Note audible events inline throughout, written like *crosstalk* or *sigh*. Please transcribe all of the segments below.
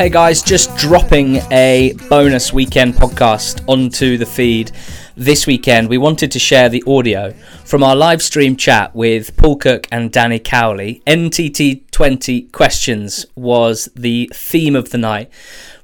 Hey guys, just dropping a bonus weekend podcast onto the feed this weekend. We wanted to share the audio from our live stream chat with Paul Cook and Danny Cowley. NTT 20 questions was the theme of the night.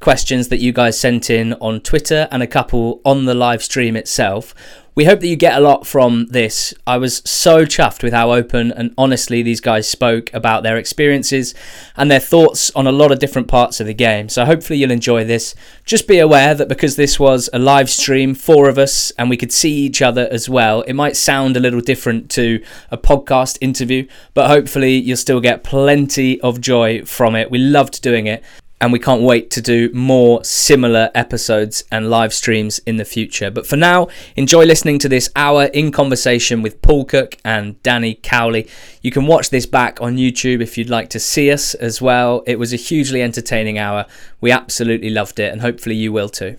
Questions that you guys sent in on Twitter and a couple on the live stream itself. We hope that you get a lot from this. I was so chuffed with how open and honestly these guys spoke about their experiences and their thoughts on a lot of different parts of the game. So hopefully you'll enjoy this. Just be aware that because this was a live stream, four of us, and we could see each other as well, it might sound a little different to a podcast interview, but hopefully you'll still get plenty of joy from it. We loved doing it and we can't wait to do more similar episodes and live streams in the future. But for now, enjoy listening to this hour in conversation with Paul Cook and Danny Cowley. You can watch this back on YouTube if you'd like to see us as well. It was a hugely entertaining hour. We absolutely loved it, and hopefully you will too.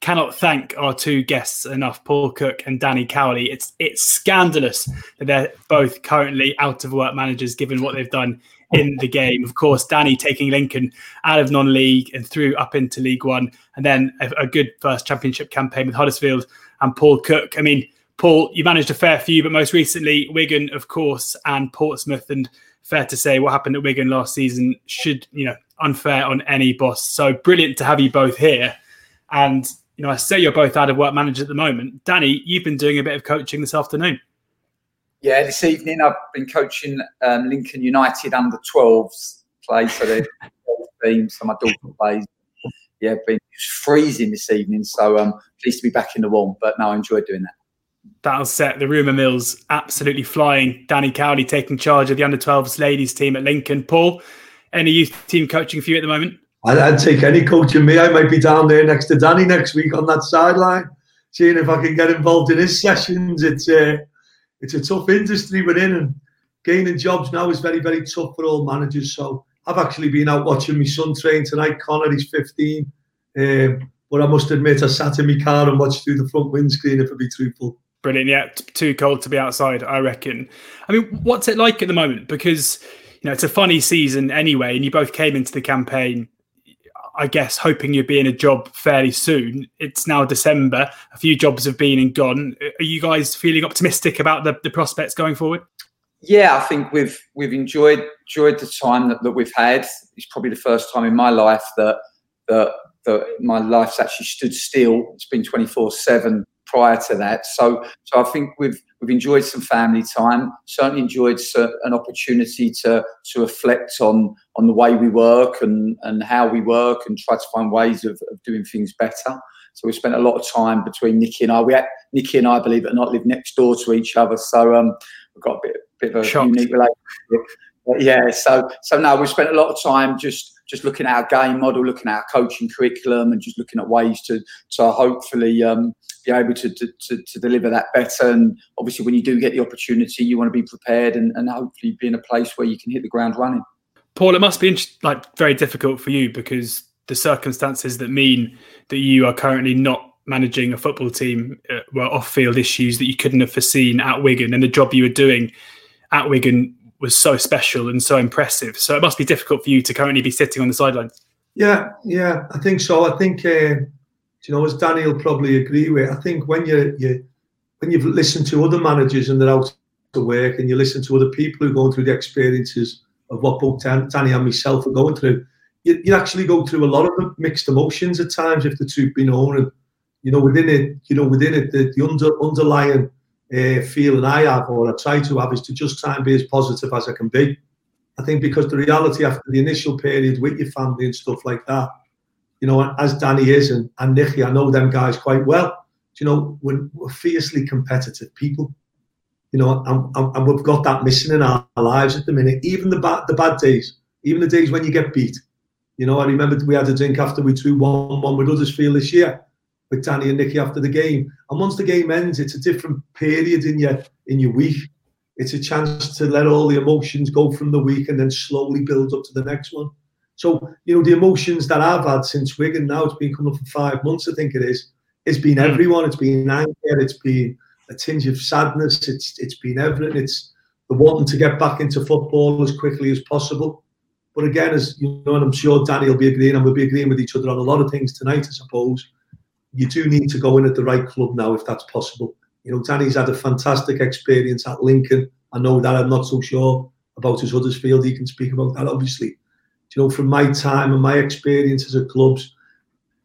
Cannot thank our two guests enough, Paul Cook and Danny Cowley. It's it's scandalous that they're both currently out of work managers, given what they've done in the game. Of course, Danny taking Lincoln out of non-league and through up into League One, and then a, a, good first championship campaign with Huddersfield and Paul Cook. I mean, Paul, you managed a fair few, but most recently Wigan, of course, and Portsmouth. And fair to say, what happened at Wigan last season should, you know, unfair on any boss. So brilliant to have you both here. And you know, I say you're both out of work managers at the moment. Danny, you've been doing a bit of coaching this afternoon. Yeah, this evening I've been coaching um, Lincoln United under 12s play, so they're *laughs* team, so my daughter plays. Yeah, been freezing this evening, so um, pleased to be back in the warm. But no, I enjoyed doing that. That'll set the rumour mills absolutely flying. Danny Cowley taking charge of the under 12s ladies team at Lincoln. Paul, any youth team coaching for you at the moment? I'd take any coaching me. I might be down there next to Danny next week on that sideline, seeing if I can get involved in his sessions. It's uh, it's a tough industry we're in, and gaining jobs now is very, very tough for all managers. So I've actually been out watching my son train tonight. Connor, he's 15. Um, but I must admit, I sat in my car and watched through the front windscreen, if I be truthful. Brilliant. Yeah, too cold to be outside, I reckon. I mean, what's it like at the moment? Because, you know, it's a funny season anyway, and you both came into the campaign I guess, hoping you'd be in a job fairly soon. It's now December. A few jobs have been and gone. Are you guys feeling optimistic about the, the prospects going forward? Yeah, I think we've we've enjoyed enjoyed the time that, that we've had. It's probably the first time in my life that that that my life's actually stood still. It's been twenty four seven prior to that. So so I think we've we've enjoyed some family time. Certainly enjoyed an opportunity to to reflect on on the way we work and and how we work and try to find ways of, of doing things better. So we spent a lot of time between Nicky and I. We had, Nicky and I, believe it or not, live next door to each other. So um, we've got a bit, bit of a Shocked. unique relationship. Yeah, so so now we've spent a lot of time just just looking at our game model, looking at our coaching curriculum, and just looking at ways to to hopefully um, be able to, to, to, to, deliver that better. And obviously, when you do get the opportunity, you want to be prepared and, and hopefully be in a place where you can hit the ground running. Paul, it must be like very difficult for you because the circumstances that mean that you are currently not managing a football team uh, were off-field issues that you couldn't have foreseen at Wigan, and the job you were doing at Wigan was so special and so impressive. So it must be difficult for you to currently be sitting on the sidelines. Yeah, yeah, I think so. I think uh, you know, as Daniel probably agree with, I think when you you when you've listened to other managers and they're out to work, and you listen to other people who are going through the experiences of what both Danny and myself are going through, you, you actually go through a lot of mixed emotions at times, if the truth be known. And you know, within it, you know, within it, the, the under, underlying uh, feeling I have, or I try to have, is to just try and be as positive as I can be. I think because the reality after the initial period with your family and stuff like that, you know, as Danny is and, and Nicky, I know them guys quite well. You know, we're, we're fiercely competitive people. You know, and, and, we've got that missing in our, lives at the minute. Even the bad, the bad days, even the days when you get beat. You know, I remember we had a drink after we drew one one with Huddersfield this year with Danny and Nicky after the game. And once the game ends, it's a different period in your in your week. It's a chance to let all the emotions go from the week and then slowly build up to the next one. So, you know, the emotions that I've had since Wigan now, it's been coming for five months, I think it is. It's been hmm. everyone. It's been anger. It's been a tinge of sadness. It's it's been everything. It's the wanting to get back into football as quickly as possible. But again, as you know, and I'm sure Danny will be agreeing, and we'll be agreeing with each other on a lot of things tonight, I suppose. You do need to go in at the right club now, if that's possible. You know, Danny's had a fantastic experience at Lincoln. I know that I'm not so sure about his Huddersfield. He can speak about that, obviously. You know, from my time and my experiences at clubs,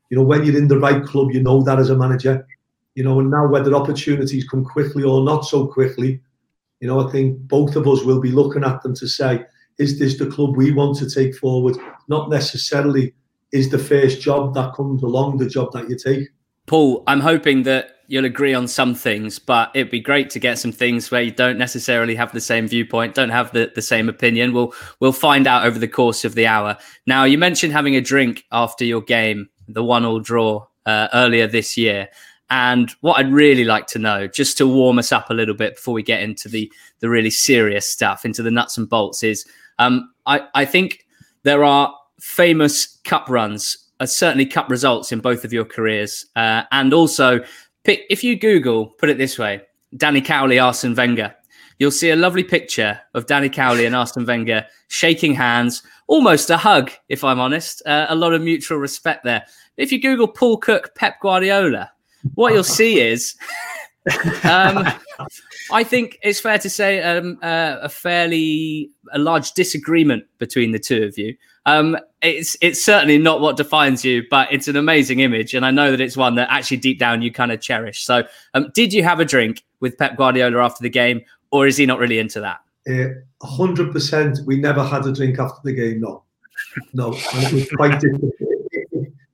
you know, when you're in the right club, you know that as a manager. You know, and now whether opportunities come quickly or not so quickly, you know, I think both of us will be looking at them to say, is this the club we want to take forward? Not necessarily is the first job that comes along the job that you take. Paul, I'm hoping that you'll agree on some things, but it'd be great to get some things where you don't necessarily have the same viewpoint, don't have the, the same opinion. We'll we'll find out over the course of the hour. Now, you mentioned having a drink after your game, the one-all draw uh, earlier this year. And what I'd really like to know, just to warm us up a little bit before we get into the the really serious stuff, into the nuts and bolts, is um, I I think there are famous cup runs uh, certainly cup results in both of your careers. Uh, and also, pick, if you Google, put it this way Danny Cowley, Arsene Wenger, you'll see a lovely picture of Danny Cowley and Arsene Wenger shaking hands, almost a hug, if I'm honest. Uh, a lot of mutual respect there. If you Google Paul Cook, Pep Guardiola, what you'll see is. *laughs* um, I think it's fair to say um, uh, a fairly a large disagreement between the two of you. Um, it's it's certainly not what defines you, but it's an amazing image, and I know that it's one that actually deep down you kind of cherish. So, um, did you have a drink with Pep Guardiola after the game, or is he not really into that? Uh, hundred percent. We never had a drink after the game. No, no.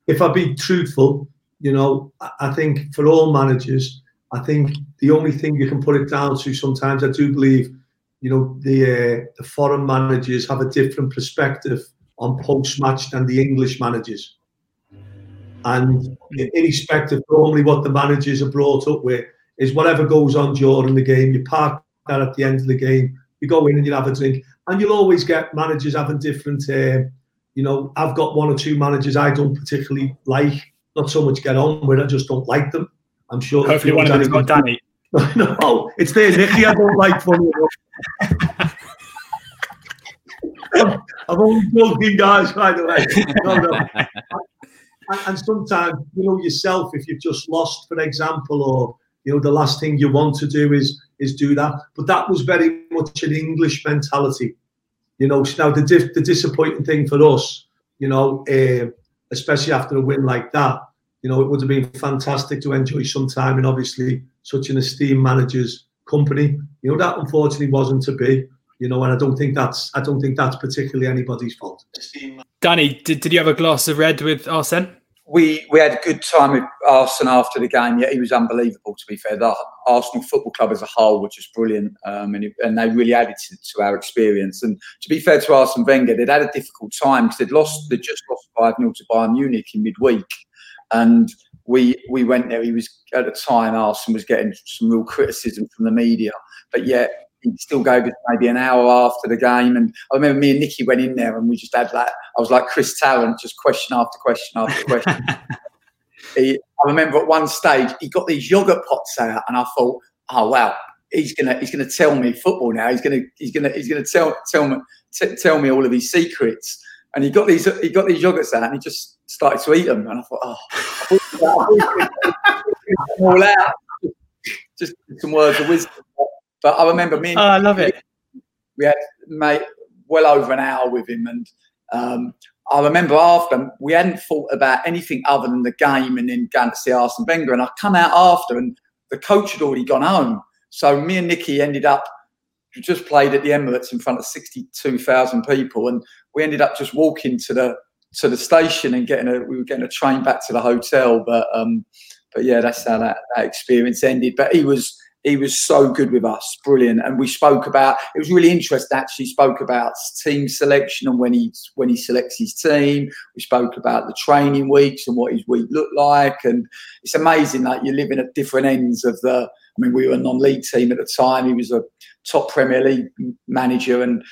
If I be truthful, you know, I think for all managers, I think the only thing you can put it down to sometimes, I do believe, you know, the uh, the foreign managers have a different perspective on post match than the English managers. And irrespective of only what the managers are brought up with, is whatever goes on during the game, you park that at the end of the game, you go in and you have a drink. And you'll always get managers having different, uh, you know, I've got one or two managers I don't particularly like, not so much get on with, I just don't like them. I'm sure. Hopefully, one of them's got Danny. *laughs* no, it's there, Nicky. I don't like funny I'm, I'm only joking, guys, by the way. No, no. *laughs* and, and sometimes, you know, yourself, if you've just lost, for example, or you know, the last thing you want to do is is do that. But that was very much an English mentality. You know, now the the disappointing thing for us, you know, uh, especially after a win like that, you know, it would have been fantastic to enjoy some time in obviously such an esteemed manager's company. You know, that unfortunately wasn't to be. You know, and I don't think that's I don't think that's particularly anybody's fault. Danny, did, did you have a glass of red with Arsene? We we had a good time with Arsene after the game. Yeah, he was unbelievable. To be fair, the Arsenal Football Club as a whole was just brilliant, um, and, it, and they really added to, to, our experience. And to be fair to Arsene Wenger, they'd had a difficult time because they'd lost, they just lost five 0 to Bayern Munich in midweek, and we we went there. He was at the time Arsene was getting some real criticism from the media, but yet he still us maybe an hour after the game. And I remember me and Nicky went in there and we just had like I was like Chris Tarrant, just question after question after *laughs* question. he, I remember at one stage he got these yogurt pots out, and I thought, oh wow, he's gonna he's gonna tell me football now. He's gonna he's gonna he's gonna tell tell me t- tell me all of his secrets. And he got these he got these yogurts out, and he just started to eat them, and I thought, oh, *laughs* all out. Just some words of wisdom. But I remember me. oh, I love it. We had mate well over an hour with him, and um, I remember after we hadn't thought about anything other than the game, and then going to see Arsene Wenger. And I come out after, and the coach had already gone home. So me and Nicky ended up just played at the Emirates in front of sixty-two thousand people, and we ended up just walking to the to the station and getting a we were getting a train back to the hotel. But um, but yeah, that's how that, that experience ended. But he was he was so good with us, brilliant. And we spoke about it was really interesting. Actually, spoke about team selection and when he when he selects his team. We spoke about the training weeks and what his week looked like. And it's amazing that like, you're living at different ends of the. I mean, we were a non-league team at the time. He was a top Premier League manager, and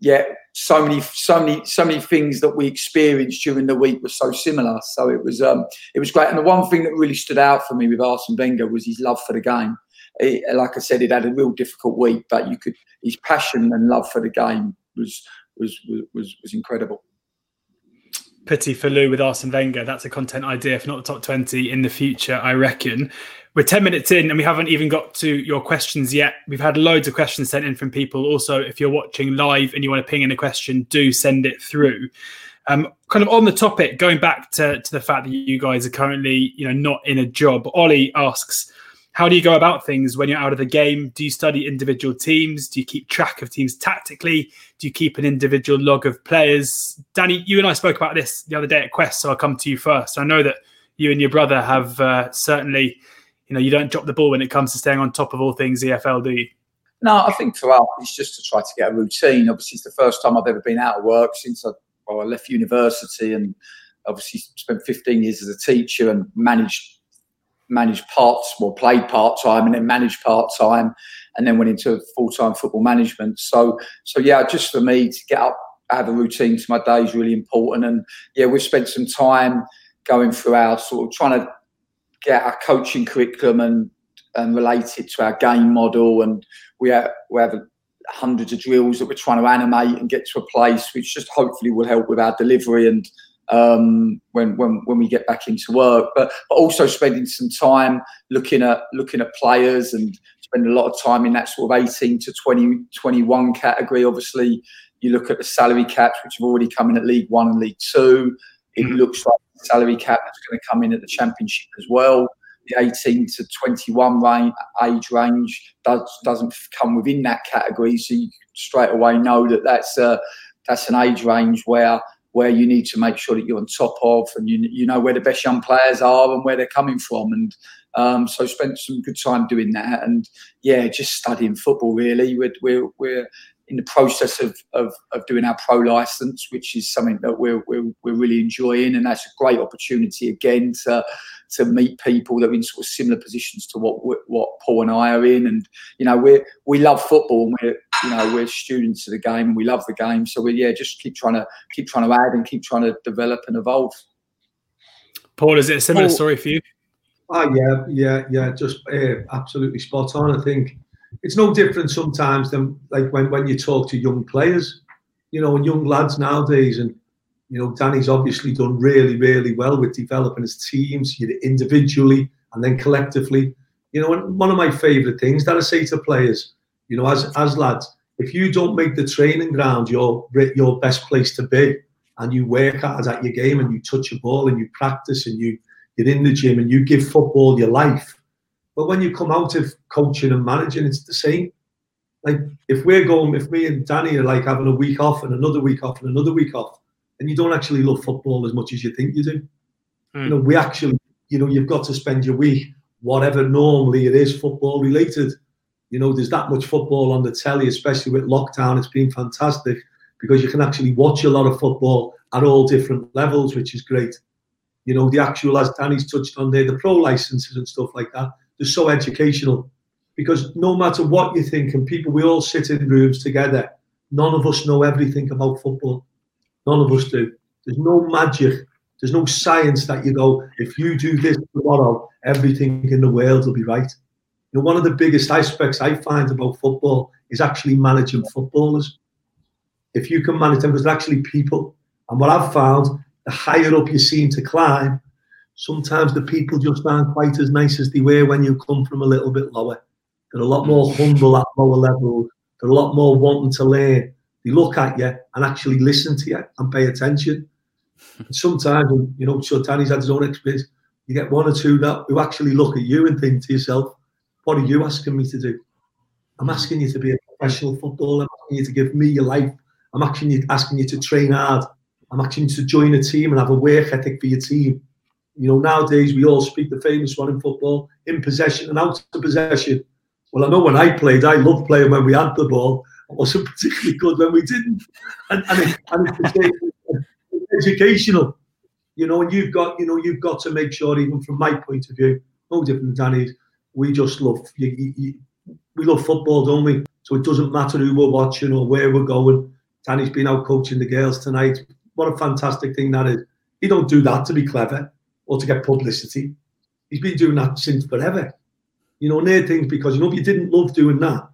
yeah, so many, so many, so many things that we experienced during the week were so similar. So it was, um, it was great. And the one thing that really stood out for me with Arsene Wenger was his love for the game. Like I said, it had a real difficult week, but you could his passion and love for the game was was was was incredible. Pity for Lou with Arsene Wenger. That's a content idea for not the top 20 in the future, I reckon. We're 10 minutes in and we haven't even got to your questions yet. We've had loads of questions sent in from people. Also, if you're watching live and you want to ping in a question, do send it through. Um, kind of on the topic, going back to, to the fact that you guys are currently, you know, not in a job. Ollie asks, how do you go about things when you're out of the game? Do you study individual teams? Do you keep track of teams tactically? Do you keep an individual log of players? Danny, you and I spoke about this the other day at Quest, so I'll come to you first. I know that you and your brother have uh, certainly, you know, you don't drop the ball when it comes to staying on top of all things EFL, do you? No, I think for us, it's just to try to get a routine. Obviously, it's the first time I've ever been out of work since I, well, I left university and obviously spent 15 years as a teacher and managed managed parts, well, played part time, and then managed part time, and then went into full time football management. So, so yeah, just for me to get up, have a routine to my day is really important. And yeah, we've spent some time going through our sort of trying to get our coaching curriculum and and relate it to our game model. And we have we have hundreds of drills that we're trying to animate and get to a place which just hopefully will help with our delivery and um, when, when when we get back into work, but, but also spending some time looking at looking at players and spending a lot of time in that sort of 18 to 20, 21 category. Obviously, you look at the salary caps, which have already come in at League One and League Two. It mm-hmm. looks like the salary cap is going to come in at the Championship as well. The 18 to 21 range, age range does, doesn't come within that category, so you straight away know that that's a, that's an age range where where you need to make sure that you're on top of and you, you know where the best young players are and where they're coming from. And um, so spent some good time doing that. And yeah, just studying football really. We're, we're, we're in the process of, of, of doing our pro license, which is something that we're, we're, we're really enjoying. And that's a great opportunity again to, to meet people that are in sort of similar positions to what what Paul and I are in. And you know, we we love football and we're you know we're students of the game and we love the game. So we yeah, just keep trying to keep trying to add and keep trying to develop and evolve. Paul, is it a similar Paul, story for you? Oh yeah, yeah, yeah, just uh, absolutely spot on. I think it's no different sometimes than like when when you talk to young players, you know, and young lads nowadays and you know, Danny's obviously done really, really well with developing his teams, individually and then collectively. You know, and one of my favourite things that I say to players, you know, as as lads, if you don't make the training ground your your best place to be, and you work hard at your game and you touch a ball and you practice and you you're in the gym and you give football your life, but when you come out of coaching and managing, it's the same. Like if we're going, if me and Danny are like having a week off and another week off and another week off, and you don't actually love football as much as you think you do. Mm. You know, we actually, you know, you've got to spend your week, whatever normally it is, football related. You know, there's that much football on the telly, especially with lockdown. It's been fantastic because you can actually watch a lot of football at all different levels, which is great. You know, the actual, as Danny's touched on there, the pro licenses and stuff like that, they're so educational because no matter what you think, and people, we all sit in rooms together, none of us know everything about football. None of us do. There's no magic. There's no science that you go, if you do this tomorrow, everything in the world will be right. Know, one of the biggest aspects I find about football is actually managing footballers. If you can manage them, because actually people. And what I've found, the higher up you seem to climb, sometimes the people just aren't quite as nice as they were when you come from a little bit lower. They're a lot more humble at lower levels. They're a lot more wanting to learn. They look at you and actually listen to you and pay attention. and sometimes, you know, so Danny's had his own experience. You get one or two that who actually look at you and think to yourself, "What are you asking me to do? I'm asking you to be a professional footballer. I'm asking you to give me your life. I'm actually asking you to train hard. I'm asking you to join a team and have a work ethic for your team. You know, nowadays we all speak the famous one in football: in possession and out of possession. Well, I know when I played, I loved playing when we had the ball I wasn't *laughs* particularly good when we didn't. And, and, it, and it's educational, you know, and you've got, you know, you've got to make sure, even from my point of view, no different than Danny's, we just love, you, you, we love football, don't we? So it doesn't matter who we're watching or where we're going. Danny's been out coaching the girls tonight. What a fantastic thing that is. He don't do that to be clever or to get publicity. He's been doing that since forever. You know, near things because you know if you didn't love doing that,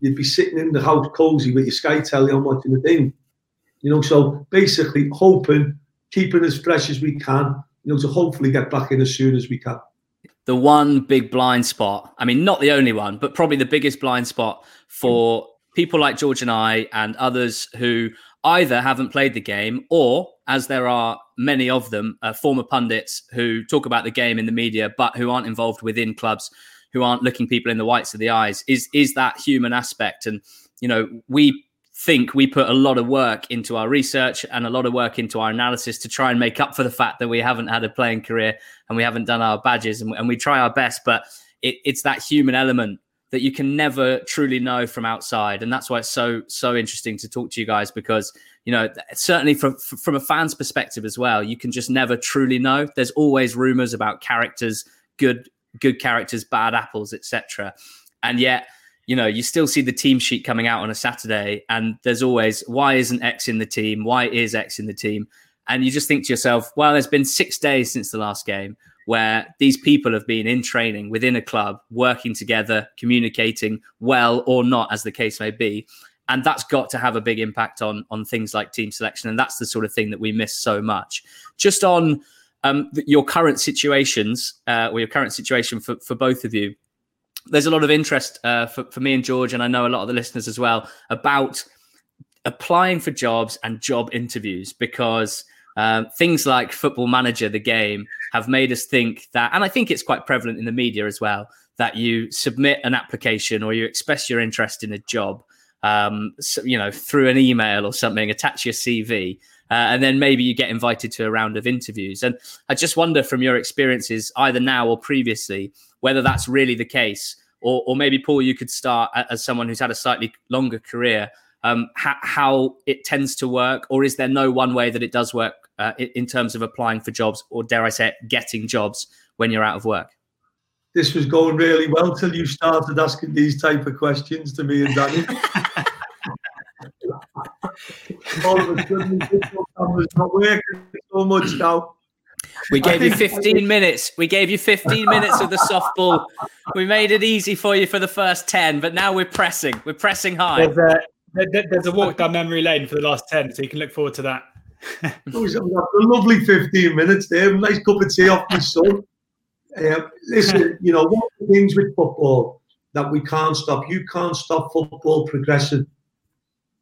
you'd be sitting in the house cozy with your Sky telly on watching the thing. You know, so basically hoping, keeping as fresh as we can, you know, to hopefully get back in as soon as we can. The one big blind spot, I mean, not the only one, but probably the biggest blind spot for people like George and I and others who either haven't played the game or, as there are many of them, uh, former pundits who talk about the game in the media but who aren't involved within clubs, who aren't looking people in the whites of the eyes, is is that human aspect. And you know, we think we put a lot of work into our research and a lot of work into our analysis to try and make up for the fact that we haven't had a playing career and we haven't done our badges and, and we try our best but it, it's that human element that you can never truly know from outside. And that's why it's so so interesting to talk to you guys because you know certainly from from a fan's perspective as well you can just never truly know. There's always rumors about characters good good characters bad apples etc and yet you know, you still see the team sheet coming out on a Saturday, and there's always why isn't X in the team? Why is X in the team? And you just think to yourself, well, there's been six days since the last game where these people have been in training within a club, working together, communicating well or not, as the case may be. And that's got to have a big impact on on things like team selection. And that's the sort of thing that we miss so much. Just on um, your current situations, uh, or your current situation for, for both of you, there's a lot of interest uh, for, for me and George, and I know a lot of the listeners as well, about applying for jobs and job interviews because um, things like Football Manager, the game, have made us think that, and I think it's quite prevalent in the media as well, that you submit an application or you express your interest in a job, um, so, you know, through an email or something, attach your CV. Uh, and then maybe you get invited to a round of interviews. And I just wonder from your experiences, either now or previously, whether that's really the case, or, or maybe Paul, you could start as someone who's had a slightly longer career. Um, how, how, it tends to work, or is there no one way that it does work uh, in terms of applying for jobs, or dare I say, it, getting jobs when you're out of work? This was going really well till you started asking these type of questions to me and Danny. *laughs* All of a sudden, not working so much now. We gave you 15 minutes. We gave you 15 minutes of the softball. We made it easy for you for the first 10, but now we're pressing. We're pressing high. There's a, there's a walk down memory lane for the last 10, so you can look forward to that. *laughs* it was a lovely 15 minutes there. Nice cup of tea off my son. Uh, listen, *laughs* you know, one of the things with football that we can't stop, you can't stop football progressing.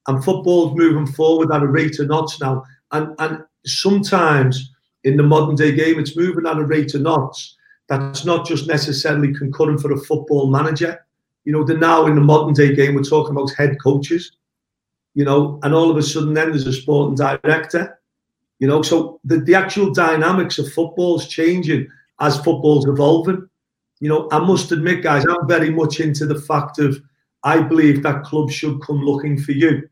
And football's moving forward at a rate of knots now. And, and sometimes in the modern day game, it's moving at a rate of knots that's not just necessarily concurrent for a football manager. You know, the now in the modern day game, we're talking about head coaches, you know, and all of a sudden then there's a sporting director, you know, so the, the actual dynamics of football is changing as football's evolving. You know, I must admit, guys, I'm very much into the fact of I believe that clubs should come looking for you.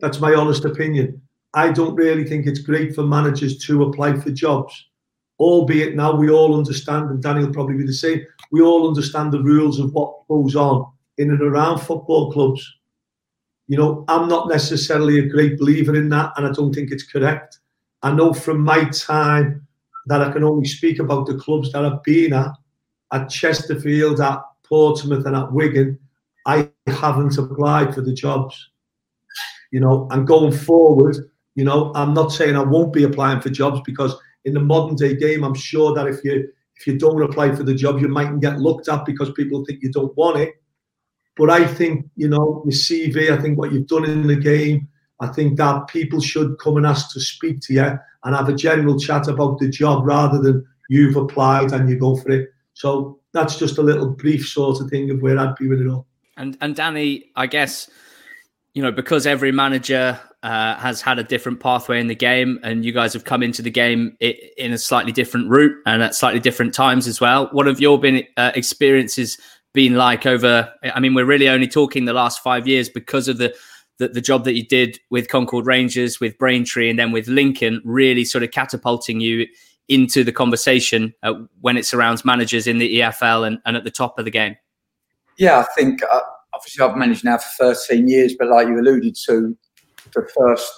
That's my honest opinion. I don't really think it's great for managers to apply for jobs, albeit now we all understand, and Danny will probably be the same, we all understand the rules of what goes on in and around football clubs. You know, I'm not necessarily a great believer in that, and I don't think it's correct. I know from my time that I can only speak about the clubs that I've been at, at Chesterfield, at Portsmouth, and at Wigan. I haven't applied for the jobs. You know, and going forward, you know, I'm not saying I won't be applying for jobs because in the modern day game, I'm sure that if you if you don't apply for the job, you mightn't get looked at because people think you don't want it. But I think, you know, your CV, I think what you've done in the game, I think that people should come and ask to speak to you and have a general chat about the job rather than you've applied and you go for it. So that's just a little brief sort of thing of where I'd be with it all. And and Danny, I guess, you know, because every manager uh, has had a different pathway in the game, and you guys have come into the game in a slightly different route and at slightly different times as well. What have your been uh, experiences been like over? I mean, we're really only talking the last five years because of the, the the, job that you did with Concord Rangers, with Braintree, and then with Lincoln, really sort of catapulting you into the conversation uh, when it surrounds managers in the EFL and, and at the top of the game. Yeah, I think uh, obviously I've managed now for 13 years, but like you alluded to, the first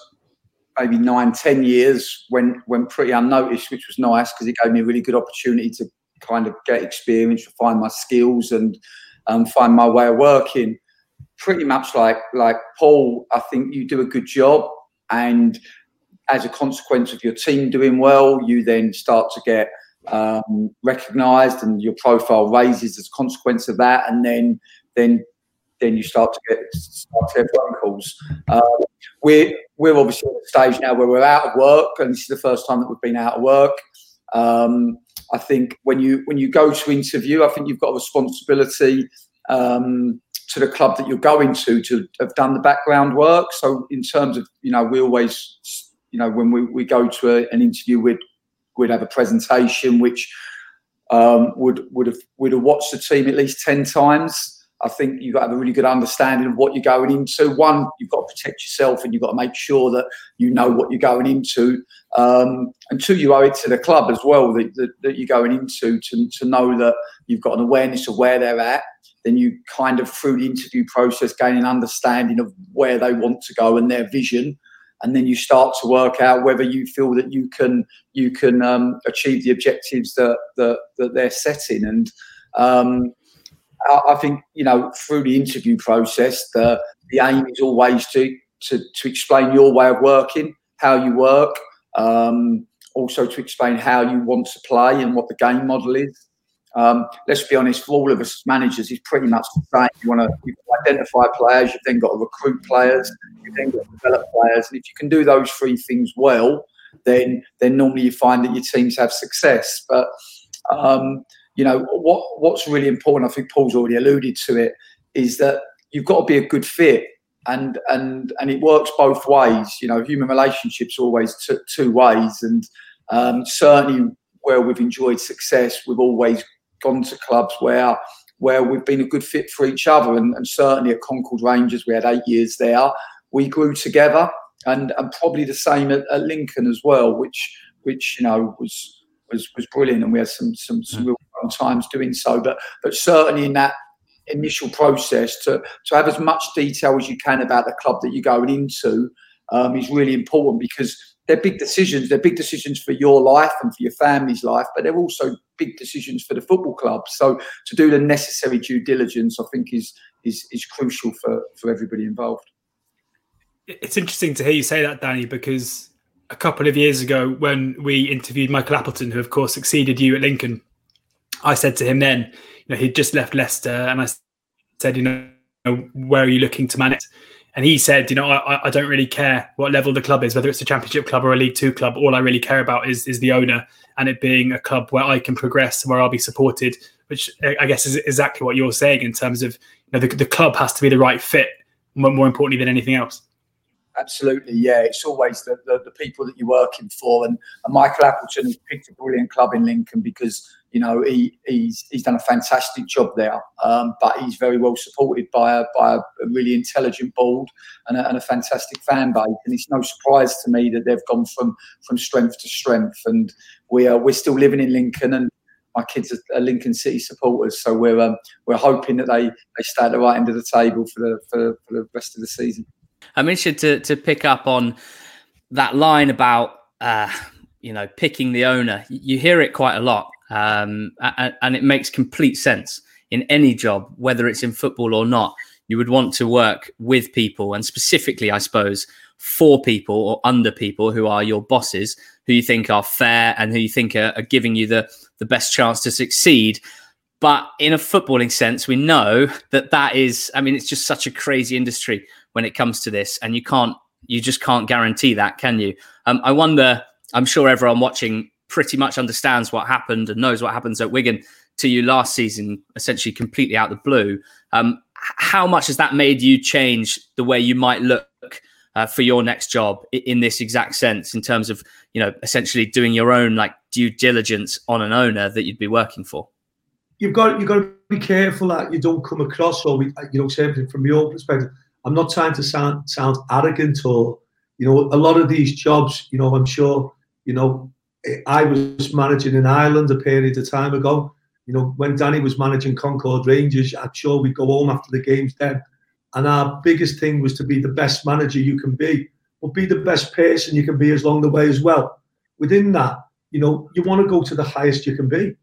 maybe nine, ten years went went pretty unnoticed, which was nice because it gave me a really good opportunity to kind of get experience, refine my skills, and um, find my way of working. Pretty much like like Paul, I think you do a good job, and as a consequence of your team doing well, you then start to get um, recognised, and your profile raises as a consequence of that, and then then then you start to get start to get phone calls. Uh, we're we're obviously at a stage now where we're out of work, and this is the first time that we've been out of work. Um, I think when you when you go to interview, I think you've got a responsibility um, to the club that you're going to to have done the background work. So in terms of you know, we always you know when we, we go to a, an interview, we'd we'd have a presentation which um, would would have would have watched the team at least ten times. I think you've got to have a really good understanding of what you're going into. One, you've got to protect yourself and you've got to make sure that you know what you're going into. Um, and two, you owe it to the club as well that, that, that, you're going into to, to know that you've got an awareness of where they're at. Then you kind of, through the interview process, gain an understanding of where they want to go and their vision. And then you start to work out whether you feel that you can you can um, achieve the objectives that, that, that they're setting. And um, I think you know through the interview process, the the aim is always to to, to explain your way of working, how you work, um, also to explain how you want to play and what the game model is. Um, let's be honest, for all of us managers, it's pretty much the same. You want to identify players, you've then got to recruit players, you've then got to develop players, and if you can do those three things well, then then normally you find that your teams have success. But um, you know what what's really important i think paul's already alluded to it is that you've got to be a good fit and and and it works both ways you know human relationships always t- two ways and um, certainly where we've enjoyed success we've always gone to clubs where where we've been a good fit for each other and, and certainly at concord rangers we had eight years there we grew together and and probably the same at, at lincoln as well which which you know was was was brilliant, and we had some some, some mm. real times doing so. But but certainly in that initial process, to to have as much detail as you can about the club that you're going into um, is really important because they're big decisions. They're big decisions for your life and for your family's life, but they're also big decisions for the football club. So to do the necessary due diligence, I think is is is crucial for for everybody involved. It's interesting to hear you say that, Danny, because a couple of years ago when we interviewed Michael Appleton, who of course succeeded you at Lincoln, I said to him then, you know, he'd just left Leicester, and I said, you know, where are you looking to manage? And he said, you know, I, I don't really care what level the club is, whether it's a championship club or a League Two club. All I really care about is is the owner and it being a club where I can progress, and where I'll be supported. Which I guess is exactly what you're saying in terms of you know the, the club has to be the right fit, more importantly than anything else. Absolutely, yeah. It's always the, the, the, people that you're working for, and, and Michael Appleton has picked a brilliant club in Lincoln because you know he, he's he's done a fantastic job there. Um, but he's very well supported by a by a, really intelligent board and a, and a, fantastic fan base. And it's no surprise to me that they've gone from from strength to strength. And we are we're still living in Lincoln, and my kids are, Lincoln City supporters, so we're um, we're hoping that they they stay at the right end of the table for the for, for the rest of the season. I'm interested to to pick up on that line about uh, you know picking the owner. You hear it quite a lot, um, and, and it makes complete sense in any job, whether it's in football or not. You would want to work with people, and specifically, I suppose, for people or under people who are your bosses, who you think are fair and who you think are, are giving you the the best chance to succeed. But in a footballing sense, we know that that is, I mean, it's just such a crazy industry when it comes to this, and you can't, you just can't guarantee that, can you? Um, I wonder. I'm sure everyone watching pretty much understands what happened and knows what happens at Wigan to you last season, essentially completely out of the blue. Um, how much has that made you change the way you might look uh, for your next job in this exact sense, in terms of you know essentially doing your own like due diligence on an owner that you'd be working for? You've got you've got to be careful that you don't come across, or we, you know, say from your perspective, I'm not trying to sound sound arrogant or you know a lot of these jobs. You know, I'm sure you know I was managing in Ireland a period of time ago. You know, when Danny was managing Concord Rangers, I'm sure we'd go home after the games then. And our biggest thing was to be the best manager you can be, but be the best person you can be as along the way as well. Within that, you know, you want to go to the highest you can be.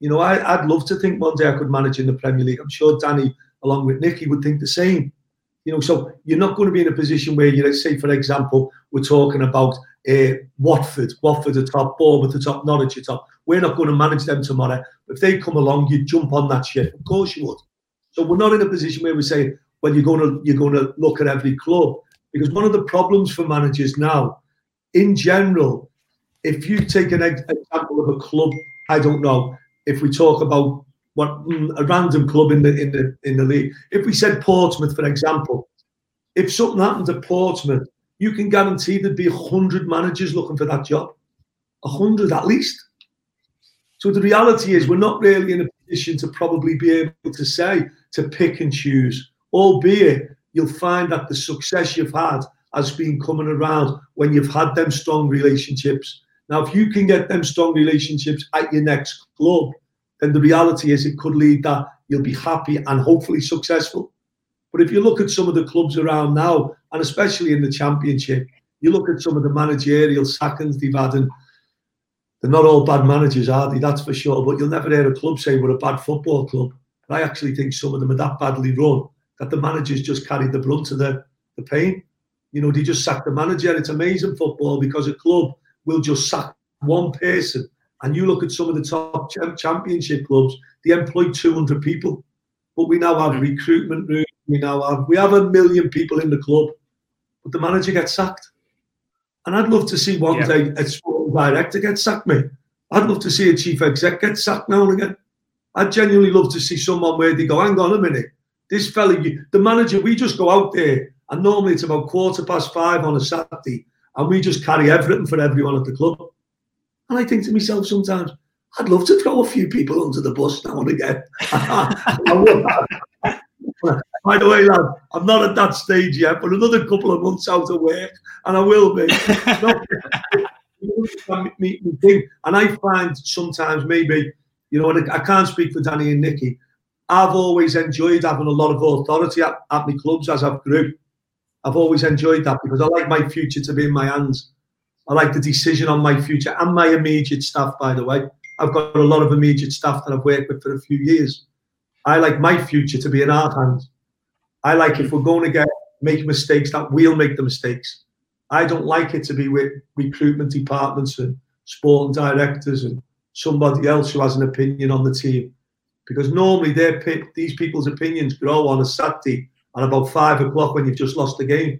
You know, I, would love to think one day I could manage in the Premier League. I'm sure Danny, along with Nicky, would think the same You know, so you're not going to be in a position where you, let's say, for example, we're talking about uh, Watford, Watford at top, Bournemouth at top, Norwich at top. We're not going to manage them tomorrow. If they come along, you jump on that ship. Of course you would. So we're not in a position where we say, well, you're going to you're going to look at every club because one of the problems for managers now, in general, if you take an example of a club, I don't know if we talk about what mm, a random club in the in the in the league. If we said Portsmouth, for example, if something happened to Portsmouth, you can guarantee there'd be a hundred managers looking for that job, a hundred at least. So the reality is, we're not really in a position to probably be able to say to pick and choose, albeit you'll find that the success you've had has been coming around when you've had them strong relationships. Now, if you can get them strong relationships at your next club, then the reality is it could lead that you'll be happy and hopefully successful. But if you look at some of the clubs around now, and especially in the championship, you look at some of the managerial sackings they've had, and they're not all bad managers, are they? That's for sure. But you'll never hear a club say we're a bad football club. But I actually think some of them are that badly run that the managers just carried the brunt of the, the pain. You know, they just sack the manager. It's amazing football because a club will just sack one person. And you look at some of the top championship clubs, they employ 200 people. But we now have recruitment rooms. We now have we have a million people in the club, but the manager gets sacked. And I'd love to see one yeah. day a sporting director get sacked, me. I'd love to see a chief exec get sacked now and again. I'd genuinely love to see someone where they go, hang on a minute, this fella, the manager, we just go out there and normally it's about quarter past five on a Saturday and we just carry everything for everyone at the club. And I think to myself sometimes, I'd love to throw a few people under the bus now and again. *laughs* *laughs* By the way, lad, I'm not at that stage yet, but another couple of months out of work, and I will be. *laughs* and I find sometimes maybe, you know, I can't speak for Danny and Nicky, I've always enjoyed having a lot of authority at, at my clubs as I've grew. I've always enjoyed that because I like my future to be in my hands. I like the decision on my future and my immediate staff, by the way. I've got a lot of immediate staff that I've worked with for a few years. I like my future to be in our hands. I like if we're going to get make mistakes that we'll make the mistakes. I don't like it to be with recruitment departments and sporting directors and somebody else who has an opinion on the team because normally their these people's opinions grow on a Saturday at about five o'clock when you've just lost the game.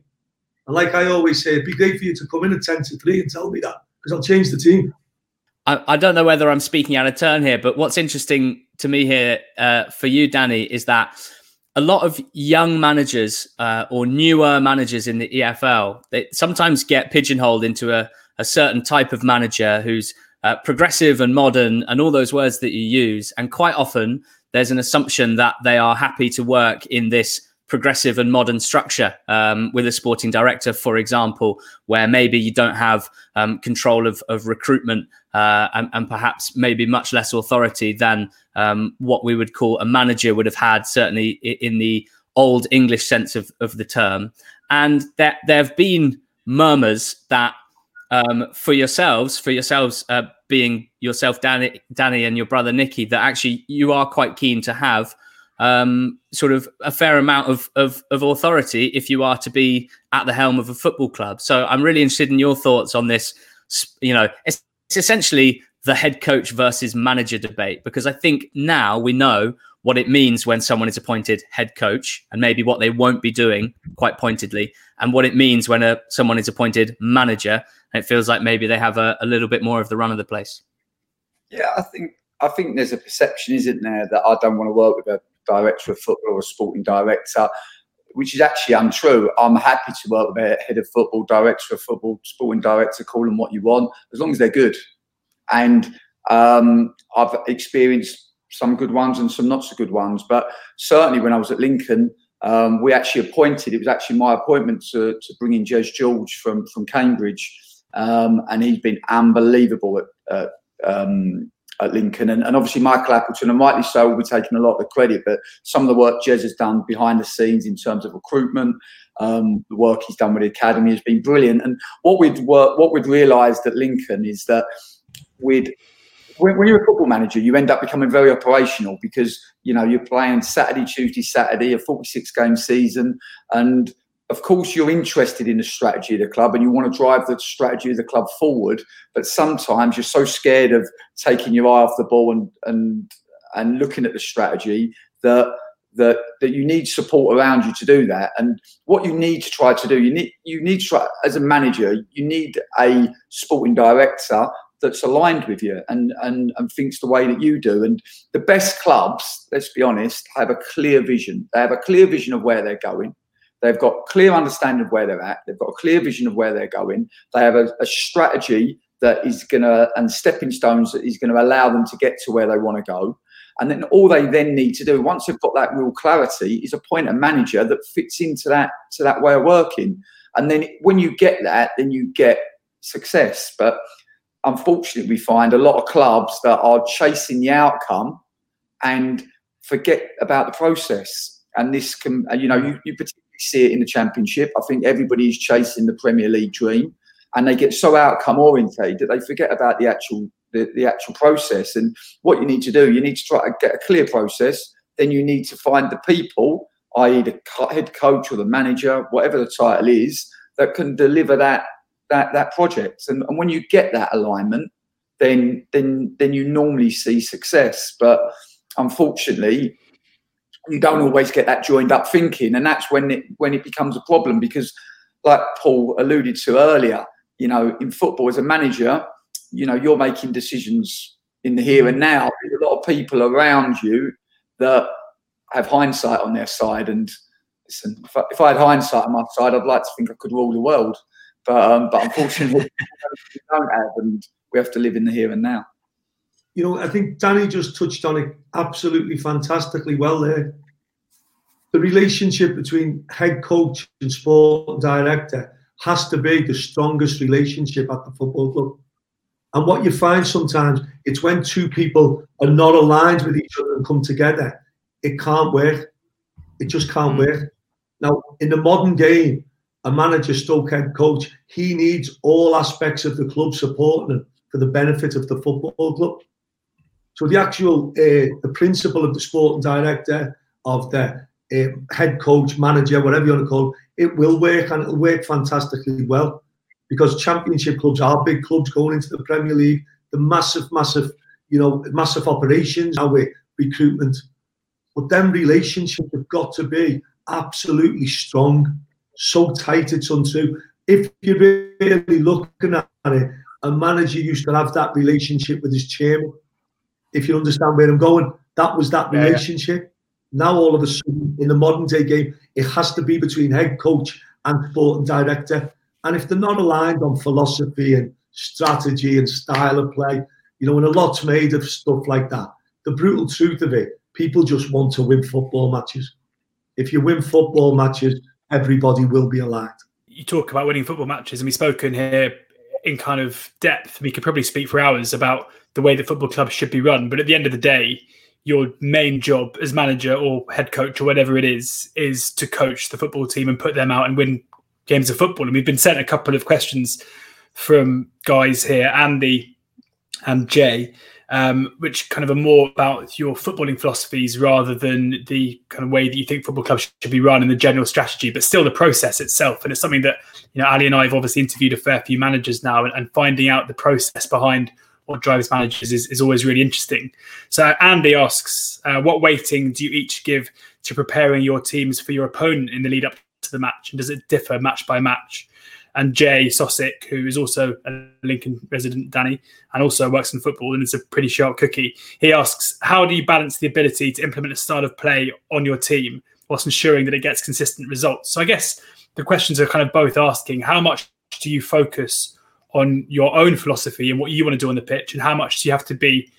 And like I always say, it'd be great for you to come in at 10 to 3 and tell me that because I'll change the team. I, I, don't know whether I'm speaking out of turn here, but what's interesting to me here uh, for you, Danny, is that a lot of young managers uh, or newer managers in the EFL they sometimes get pigeonholed into a, a certain type of manager who's uh, progressive and modern and all those words that you use. And quite often, there's an assumption that they are happy to work in this progressive and modern structure um, with a sporting director, for example, where maybe you don't have um, control of, of recruitment uh, and, and, perhaps maybe much less authority than um, what we would call a manager would have had, certainly in the old English sense of, of the term. And there, there have been murmurs that um, for yourselves, for yourselves uh, being yourself, Danny, Danny, and your brother Nicky, that actually you are quite keen to have um, sort of a fair amount of, of, of authority if you are to be at the helm of a football club. So I'm really interested in your thoughts on this. You know, it's, it's essentially the head coach versus manager debate because I think now we know what it means when someone is appointed head coach and maybe what they won't be doing quite pointedly and what it means when a, someone is appointed manager. It feels like maybe they have a, a little bit more of the run of the place. Yeah i think i think there's a perception isn't there that i don't want to work with a director of football or a sporting director which is actually untrue. I'm happy to work with a head of football, director of football, sporting director, call them what you want, as long as they're good. And um, I've experienced some good ones and some not so good ones. But certainly when I was at Lincoln, um, we actually appointed, it was actually my appointment to, to bring in Jez George from, from Cambridge. Um, and he's been unbelievable at, at, um, at Lincoln. And, and, obviously, Michael Appleton, and rightly so, will be taking a lot of the credit. But some of the work Jez has done behind the scenes in terms of recruitment, um, the work he's done with the academy has been brilliant. And what we'd work, what we'd realised at Lincoln is that we'd when, when, you're a football manager, you end up becoming very operational because you know you're playing Saturday, Tuesday, Saturday, a 46 game season, and of course you're interested in the strategy of the club and you want to drive the strategy of the club forward. But sometimes you're so scared of taking your eye off the ball and and and looking at the strategy that that that you need support around you to do that. And what you need to try to do, you need you need to try as a manager, you need a sporting director that's aligned with you and, and and thinks the way that you do. And the best clubs, let's be honest, have a clear vision. They have a clear vision of where they're going. They've got clear understanding of where they're at. They've got a clear vision of where they're going. They have a, a strategy that is going to and stepping stones that is going to allow them to get to where they want to go. And then all they then need to do, once they've got that real clarity, is appoint a manager that fits into that to that way of working. And then when you get that, then you get success. But unfortunately, we find a lot of clubs that are chasing the outcome and forget about the process. And this can, you know, you, you particularly see it in the championship. I think everybody is chasing the Premier League dream and they get so outcome oriented that they forget about the actual the, the actual process. And what you need to do, you need to try to get a clear process. Then you need to find the people, i.e., the head coach or the manager, whatever the title is, that can deliver that that that project. And, and when you get that alignment, then then then you normally see success. But unfortunately, you don't always get that joined up thinking, and that's when it when it becomes a problem because, like Paul alluded to earlier, you know, in football as a manager, you know, you're making decisions in the here and now. There's a lot of people around you that have hindsight on their side, and listen, if I, if I had hindsight on my side, I'd like to think I could rule the world. But um, but unfortunately, *laughs* we don't have, and we have to live in the here and now. You know, I think Danny just touched on it absolutely fantastically well there. The relationship between head coach and sport director has to be the strongest relationship at the football club. And what you find sometimes, it's when two people are not aligned with each other and come together, it can't work. It just can't mm. work. Now, in the modern game, a manager, stroke head coach, he needs all aspects of the club supporting him for the benefit of the football club. So the actual, uh, the principle of the sporting director, of the uh, head coach, manager, whatever you want to call it, it will work and it'll work fantastically well because championship clubs are big clubs going into the Premier League, the massive, massive, you know, massive operations, our recruitment. But then relationships have got to be absolutely strong so tight it's untrue. If you're really looking at it, a manager used to have that relationship with his chairman. If you understand where I'm going, that was that relationship. Yeah. Now all of a sudden, in the modern day game, it has to be between head coach and sporting director. And if they're not aligned on philosophy and strategy and style of play, you know, and a lot's made of stuff like that. The brutal truth of it, people just want to win football matches. If you win football matches, everybody will be aligned. You talk about winning football matches, and we've spoken here in kind of depth. We could probably speak for hours about the way that football clubs should be run. But at the end of the day, your main job as manager or head coach or whatever it is is to coach the football team and put them out and win games of football. And we've been sent a couple of questions from guys here, Andy and Jay, um, which kind of are more about your footballing philosophies rather than the kind of way that you think football clubs should be run and the general strategy, but still the process itself. And it's something that you know Ali and I have obviously interviewed a fair few managers now, and, and finding out the process behind what drives managers is, is always really interesting. So Andy asks, uh, what weighting do you each give to preparing your teams for your opponent in the lead up to the match, and does it differ match by match? And Jay Sosick, who is also a Lincoln resident, Danny, and also works in football and is a pretty sharp cookie. He asks, How do you balance the ability to implement a style of play on your team whilst ensuring that it gets consistent results? So I guess the questions are kind of both asking how much do you focus on your own philosophy and what you want to do on the pitch, and how much do you have to be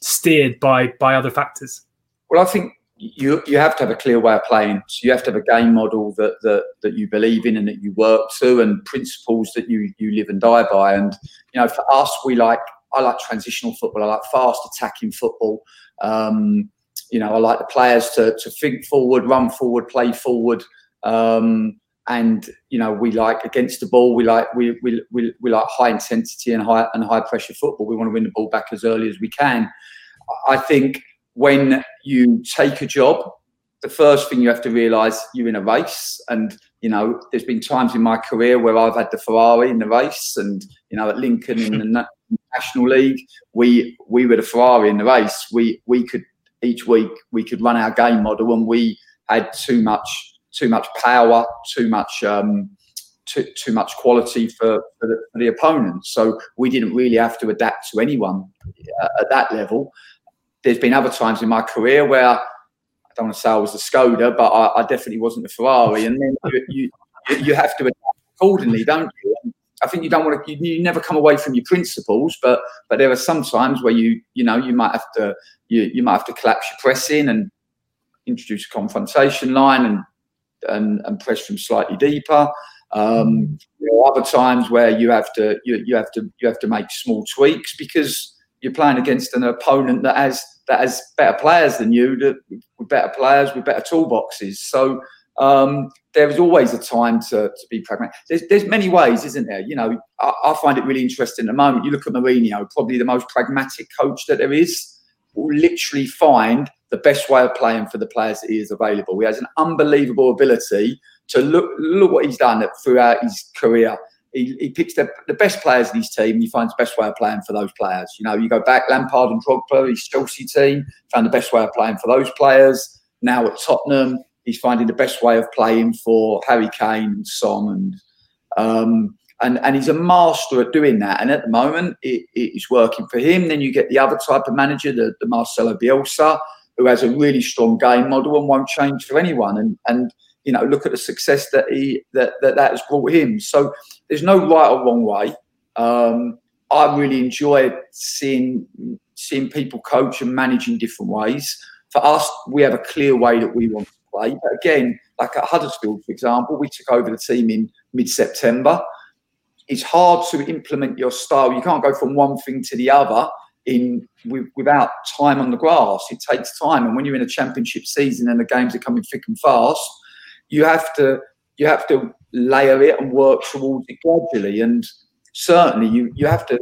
steered by by other factors? Well, I think you you have to have a clear way of playing. So you have to have a game model that that that you believe in and that you work to, and principles that you you live and die by. And you know, for us, we like I like transitional football. I like fast attacking football. Um, you know, I like the players to to think forward, run forward, play forward. Um, and you know we like against the ball. We like we we, we, we like high intensity and high and high pressure football. We want to win the ball back as early as we can. I think when you take a job, the first thing you have to realise you're in a race, and you know there's been times in my career where I've had the Ferrari in the race, and you know at Lincoln in the *laughs* National League, we we were the Ferrari in the race. We we could each week we could run our game model, and we had too much too much power, too much um, too, too much quality for, for, the, for the opponent. So we didn't really have to adapt to anyone uh, at that level. There's been other times in my career where I don't want to say I was a Skoda, but I, I definitely wasn't a Ferrari, and then you, you, you have to adapt accordingly, don't you? And I think you don't want to. You, you, never come away from your principles, but but there are some times where you you know you might have to you you might have to collapse your press in and introduce a confrontation line and and, and press from slightly deeper. Um, there are other times where you have to you, you have to you have to make small tweaks because you're playing against an opponent that has that has better players than you, that with better players with better toolboxes. So um, there is always a time to, to be pragmatic. There's, there's many ways, isn't there? You know, I, I, find it really interesting at the moment. You look at Mourinho, probably the most pragmatic coach that there is, will literally find the best way of playing for the players that he is available. He has an unbelievable ability to look look what he's done throughout his career. He, he picks the, the, best players in his team he finds the best way of playing for those players. You know, you go back, Lampard and Drogba, his Chelsea team, found the best way of playing for those players. Now at Tottenham, he's finding the best way of playing for Harry Kane and Son and um, and and he's a master at doing that. And at the moment, it, it's working for him. Then you get the other type of manager, the, the Marcelo Bielsa, who has a really strong game model and won't change for anyone. And and you know, look at the success that he that that, that has brought him. So there's no right or wrong way. Um, I really enjoy seeing seeing people coach and manage in different ways. For us, we have a clear way that we want to play. But again, like at Huddersfield, for example, we took over the team in mid September. It's hard to implement your style. You can't go from one thing to the other in without time on the grass. It takes time, and when you're in a championship season and the games are coming thick and fast, you have to you have to layer it and work towards it gradually. And certainly, you you have to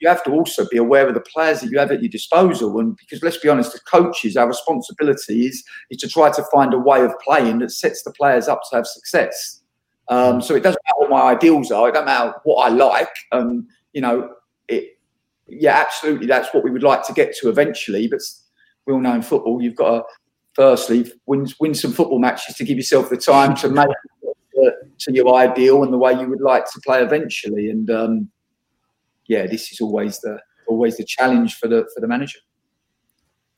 you have to also be aware of the players that you have at your disposal. And because let's be honest, the coaches, our responsibility is, is to try to find a way of playing that sets the players up to have success. Um, so it doesn't matter what my ideals are. It doesn't matter what I like. Um, you know, it, yeah, absolutely, that's what we would like to get to eventually. But we all know in football, you've got to firstly win win some football matches to give yourself the time to make it to your ideal and the way you would like to play eventually. And um, yeah, this is always the always the challenge for the for the manager.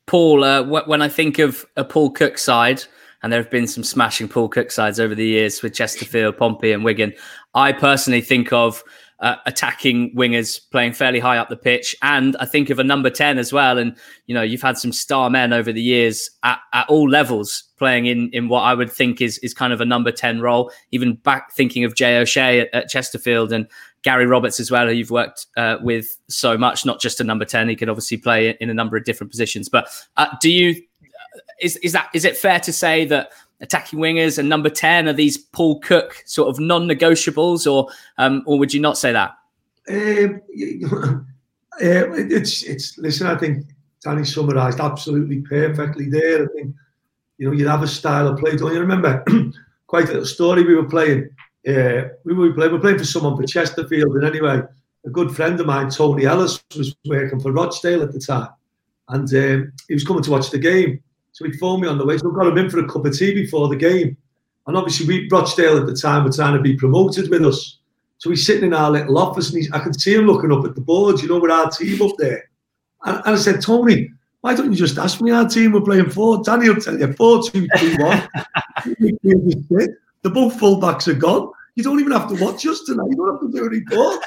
Paul, uh, when I think of a Paul Cook side, and there have been some smashing Paul Cook sides over the years with Chesterfield, Pompey, and Wigan. I personally think of uh, attacking wingers playing fairly high up the pitch. And I think of a number 10 as well. And, you know, you've had some star men over the years at, at all levels playing in, in what I would think is, is kind of a number 10 role. Even back thinking of Jay O'Shea at, at Chesterfield and Gary Roberts as well, who you've worked uh, with so much, not just a number 10. He could obviously play in a number of different positions. But uh, do you, is, is that, is it fair to say that attacking wingers and number 10 are these Paul Cook sort of non-negotiables or um, or would you not say that? Um, *laughs* uh, it's it's listen I think Danny summarised absolutely perfectly there. I think you know you have a style of play don't you? Remember *clears throat* quite a little story we were playing uh, we were playing we were playing for someone for Chesterfield and anyway a good friend of mine Tony Ellis was working for Rochdale at the time and um, he was coming to watch the game so he'd phone me on the way. So I got him in for a cup of tea before the game. And obviously, we Rochdale at the time were trying to be promoted with us. So he's sitting in our little office and I can see him looking up at the boards, you know, with our team up there. And, and I said, Tony, why don't you just ask me our team we're playing for? Danny will tell you 4 2 3 1. *laughs* the both fullbacks are gone. You don't even have to watch us tonight. You don't have to do a report.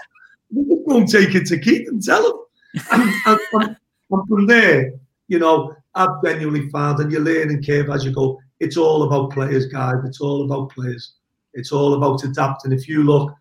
You just and take it to Keith and tell him. And, and, and, and from there, you know, I've genuinely found, and you learn and curve as you go. It's all about players, guys. It's all about players. It's all about adapting. If you look,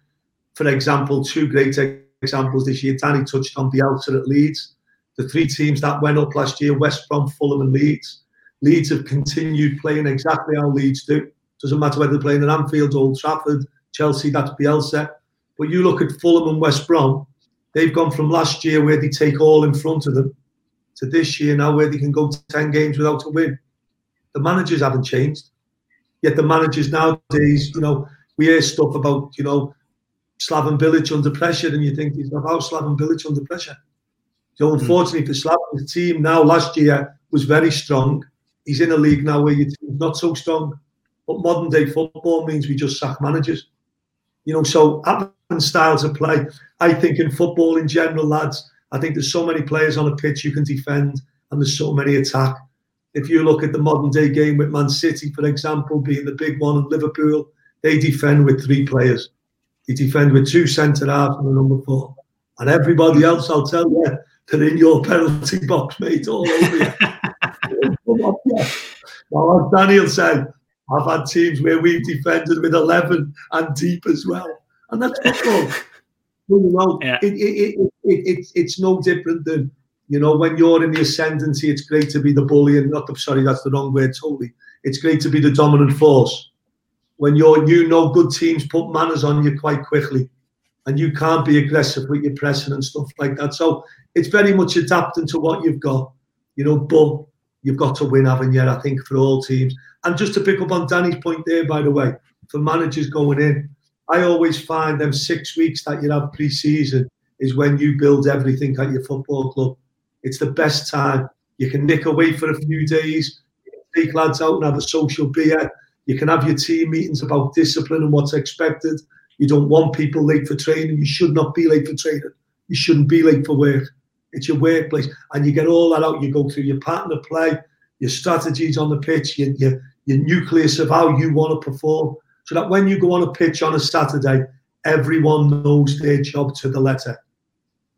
for example, two great examples this year. Danny touched on Bielsa at Leeds. The three teams that went up last year: West Brom, Fulham, and Leeds. Leeds have continued playing exactly how Leeds do. Doesn't matter whether they're playing at Anfield, Old Trafford, Chelsea, that's Bielsa. But you look at Fulham and West Brom, they've gone from last year where they take all in front of them to this year now where they can go 10 games without a win. The managers haven't changed. Yet the managers nowadays, you know, we hear stuff about, you know, Slaven Bilic under pressure, and you think, how Slaven Bilic under pressure? So hmm. unfortunately for Slaven's team now last year was very strong. He's in a league now where your team's not so strong. But modern day football means we just sack managers. You know, so having styles of play. I think in football in general, lads, I think there's so many players on a pitch you can defend, and there's so many attack. If you look at the modern day game with Man City, for example, being the big one, and Liverpool, they defend with three players. They defend with two centre halves and a number four. And everybody else, I'll tell you, they're in your penalty *laughs* box, mate, all over you. *laughs* well, as Daniel said, I've had teams where we've defended with 11 and deep as well. And that's football. You know, yeah. it, it, it, it, it's no different than, you know, when you're in the ascendancy, it's great to be the bully and not the, sorry, that's the wrong word totally. It's great to be the dominant force. When you're, you know, good teams put manners on you quite quickly and you can't be aggressive with your pressing and stuff like that. So it's very much adapting to what you've got, you know, but you've got to win, haven't you? I think for all teams. And just to pick up on Danny's point there, by the way, for managers going in, I always find them six weeks that you have pre-season is when you build everything at your football club. It's the best time. You can nick away for a few days, take lads out and have a social beer. You can have your team meetings about discipline and what's expected. You don't want people late for training. You should not be late for training. You shouldn't be late for work. It's your workplace. And you get all that out. You go through your pattern of play, your strategies on the pitch, your, your, your nucleus of how you want to perform. So that when you go on a pitch on a Saturday, everyone knows their job to the letter.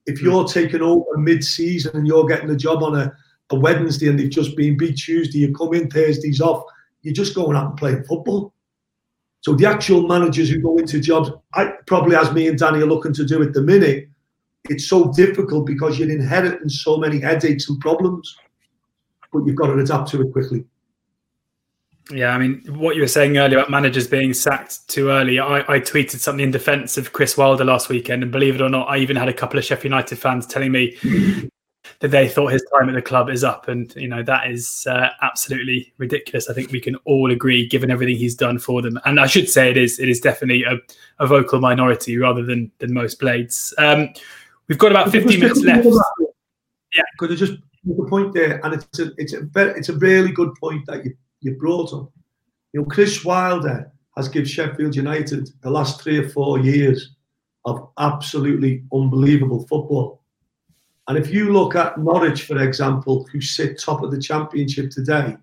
If hmm. you're taking over mid-season and you're getting a job on a, a Wednesday and they've just been beat Tuesday, you come in Thursdays off, you're just going out and playing football. So the actual managers who go into jobs, I probably as me and Danny are looking to do at the minute, it's so difficult because you're inheriting so many headaches and problems, but you've got to adapt to it quickly. Yeah, I mean, what you were saying earlier about managers being sacked too early, I, I, tweeted something in defence of Chris Wilder last weekend, and believe it or not, I even had a couple of Sheffield United fans telling me that they thought his time at the club is up, and you know that is uh, absolutely ridiculous. I think we can all agree, given everything he's done for them, and I should say it is it is definitely a, a vocal minority rather than than most blades. Um, we've got about fifty minutes left. Yeah, could I just make a point there? And it's a it's a it's a really good point that you you brought up. You know, Chris Wilder has given Sheffield United the last three or four years of absolutely unbelievable football. And if you look at Norwich, for example, who sit top of the championship today,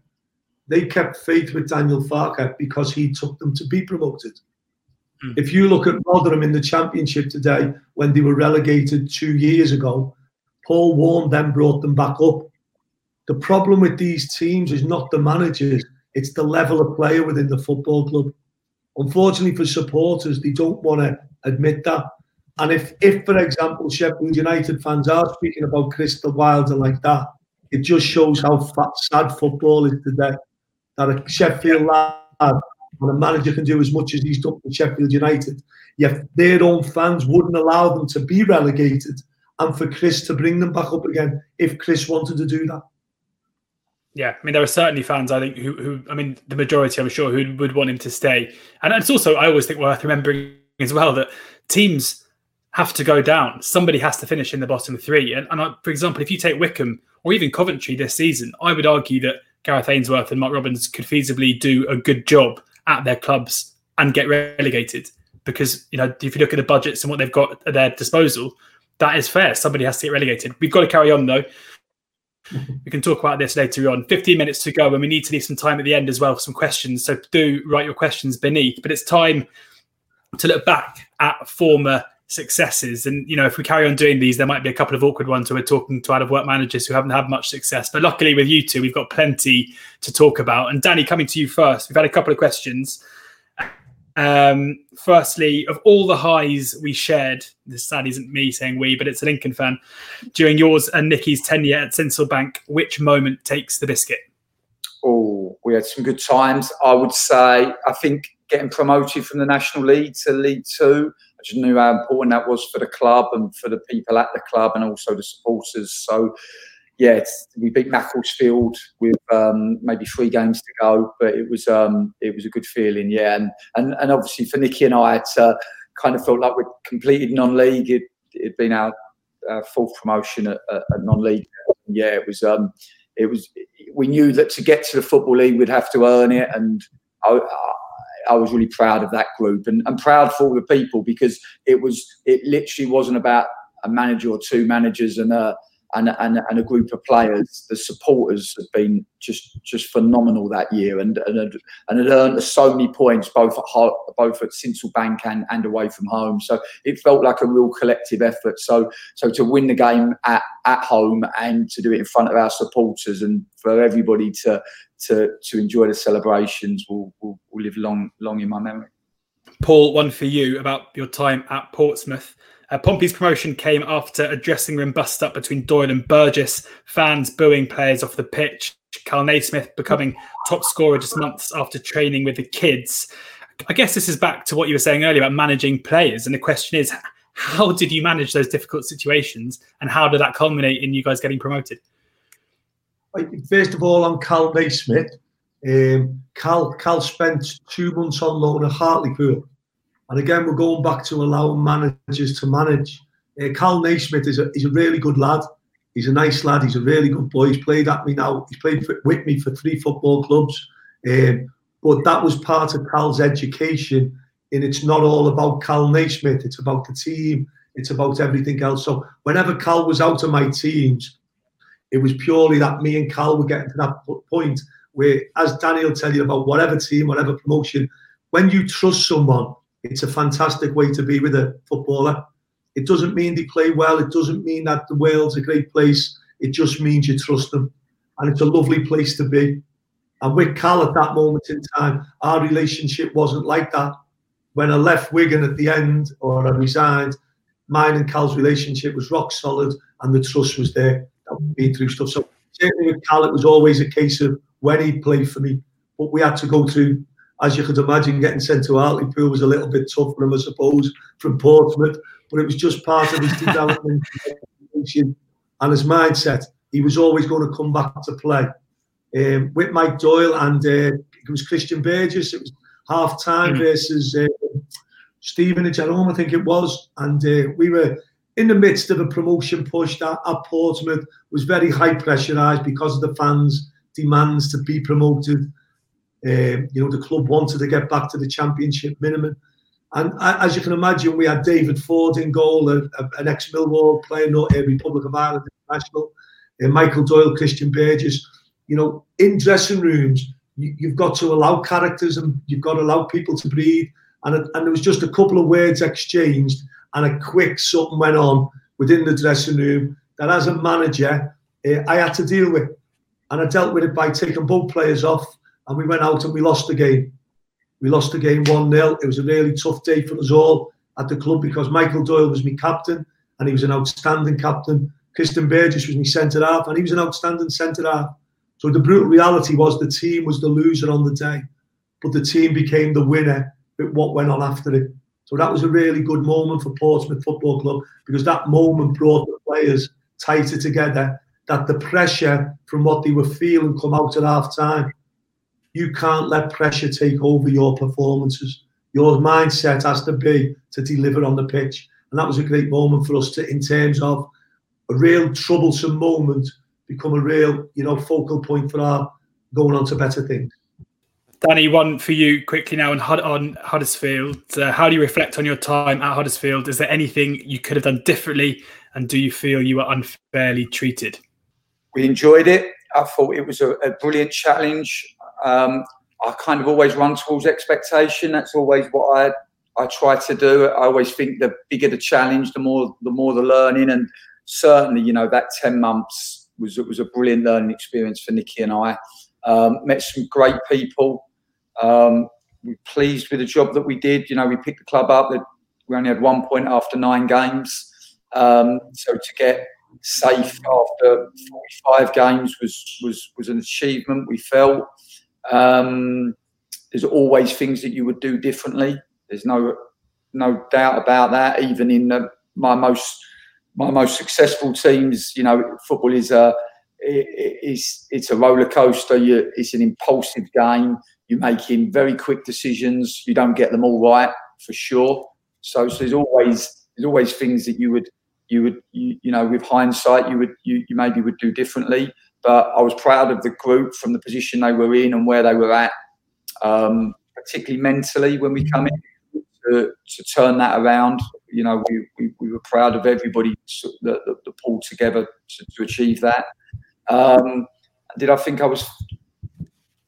they kept faith with Daniel Farke because he took them to be promoted. Mm. If you look at Rotherham in the championship today, when they were relegated two years ago, Paul Warne then brought them back up. The problem with these teams is not the managers, it's the level of player within the football club. Unfortunately for supporters, they don't want to admit that. And if, if for example, Sheffield United fans are speaking about Chris Wilder like that, it just shows how fat, sad football is today. That a Sheffield lad and a manager can do as much as he's done for Sheffield United, yet their own fans wouldn't allow them to be relegated and for Chris to bring them back up again if Chris wanted to do that. Yeah, I mean, there are certainly fans I think who, who, I mean, the majority I'm sure who would want him to stay, and it's also I always think worth remembering as well that teams have to go down. Somebody has to finish in the bottom three, and, and I, for example, if you take Wycombe or even Coventry this season, I would argue that Gareth Ainsworth and Mark Robins could feasibly do a good job at their clubs and get relegated because you know if you look at the budgets and what they've got at their disposal, that is fair. Somebody has to get relegated. We've got to carry on though we can talk about this later on. 15 minutes to go, and we need to leave some time at the end as well for some questions. So do write your questions beneath. But it's time to look back at former successes. And you know, if we carry on doing these, there might be a couple of awkward ones where we're talking to out of work managers who haven't had much success. But luckily, with you two, we've got plenty to talk about. And Danny, coming to you first, we've had a couple of questions. Um, firstly, of all the highs we shared, this sad isn't me saying we, but it's a Lincoln fan, during yours and Nicky's tenure at Sincil Bank, which moment takes the biscuit? Oh, we had some good times. I would say, I think getting promoted from the National League to League Two, I just knew how important that was for the club and for the people at the club and also the supporters. So, yeah, we beat Macclesfield with um, maybe three games to go, but it was um, it was a good feeling, yeah. And and, and obviously for Nicky and I, it uh, kind of felt like we'd completed non-league. It had been our, our fourth promotion at, at, non-league. Yeah, it was. Um, it was. We knew that to get to the football league, we'd have to earn it, and I, I was really proud of that group and, and proud for all the people because it was. It literally wasn't about a manager or two managers and a and, and, and a group of players. The supporters have been just just phenomenal that year, and and had, and had earned so many points both at home, both at Sincil Bank and, and away from home. So it felt like a real collective effort. So so to win the game at, at home and to do it in front of our supporters and for everybody to to to enjoy the celebrations will will, will live long long in my memory. Paul, one for you about your time at Portsmouth. Uh, Pompey's promotion came after a dressing room bust up between Doyle and Burgess, fans booing players off the pitch, Carl Naismith becoming top scorer just months after training with the kids. I guess this is back to what you were saying earlier about managing players. And the question is, how did you manage those difficult situations and how did that culminate in you guys getting promoted? First of all, on Carl Naismith, um, Kal spent two months on loan at Hartlepool and again, we're going back to allowing managers to manage. Uh, Kal Naismith is a, he's a really good lad. He's a nice lad. He's a really good boy. He's played at me now. He's played for, with me for three football clubs. Um, but that was part of Kal's education. And it's not all about Kal Naismith. It's about the team. It's about everything else. So whenever Kal was out of my teams, it was purely that me and Kal were getting to that point where, as Danny will tell you about whatever team, whatever promotion, when you trust someone, it's a fantastic way to be with a footballer. It doesn't mean they play well. It doesn't mean that the world's a great place. It just means you trust them. And it's a lovely place to be. And with Kal at that moment in time, our relationship wasn't like that. When I left Wigan at the end or I resigned, mine and Kal's relationship was rock solid and the trust was there. That we'd been through stuff. So certainly with Kal, it was always a case of when he played for me, but we had to go through as you could imagine, getting sent to Hartlepool was a little bit tough for him, I suppose, from Portsmouth. But it was just part of his development and *laughs* his mindset. He was always going to come back to play. Um, with Mike Doyle and uh, it was Christian Burgess. It was half time mm-hmm. versus uh, Stevenage at home, I think it was. And uh, we were in the midst of a promotion push that at Portsmouth was very high pressurised because of the fans' demands to be promoted um, you know, the club wanted to get back to the championship minimum. And as you can imagine, we had David Ford in goal, a, a, an ex Millwall player, not a Republic of Ireland international, uh, Michael Doyle, Christian Burgess. You know, in dressing rooms, you, have got to allow characters and you've got to allow people to breathe. And, and there was just a couple of words exchanged and a quick something went on within the dressing room that as a manager, uh, I had to deal with. And I dealt with it by taking both players off and we went out and we lost the game. We lost the game 1 0. It was a really tough day for us all at the club because Michael Doyle was my captain and he was an outstanding captain. Christian Burgess was my centre half and he was an outstanding centre half. So the brutal reality was the team was the loser on the day, but the team became the winner with what went on after it. So that was a really good moment for Portsmouth Football Club because that moment brought the players tighter together. That the pressure from what they were feeling come out at half time you can't let pressure take over your performances. Your mindset has to be to deliver on the pitch. And that was a great moment for us to, in terms of a real troublesome moment, become a real, you know, focal point for our going on to better things. Danny, one for you quickly now on, on Huddersfield. Uh, how do you reflect on your time at Huddersfield? Is there anything you could have done differently? And do you feel you were unfairly treated? We enjoyed it. I thought it was a, a brilliant challenge. Um, I kind of always run towards expectation. That's always what I I try to do. I always think the bigger the challenge, the more the more the learning. And certainly, you know, that ten months was was a brilliant learning experience for Nicky and I. Um, met some great people. Um, we're pleased with the job that we did. You know, we picked the club up. We only had one point after nine games. Um, so to get safe after 45 games was was was an achievement. We felt. Um, there's always things that you would do differently. There's no no doubt about that. Even in the, my most my most successful teams, you know, football is a it's it's a roller coaster. You, it's an impulsive game. You're making very quick decisions. You don't get them all right for sure. So, so there's always there's always things that you would you would you, you know with hindsight you would you, you maybe would do differently. But I was proud of the group from the position they were in and where they were at, um, particularly mentally when we come in to, to turn that around. You know, we, we, we were proud of everybody that, that, that pulled together to, to achieve that. Um, did I think I was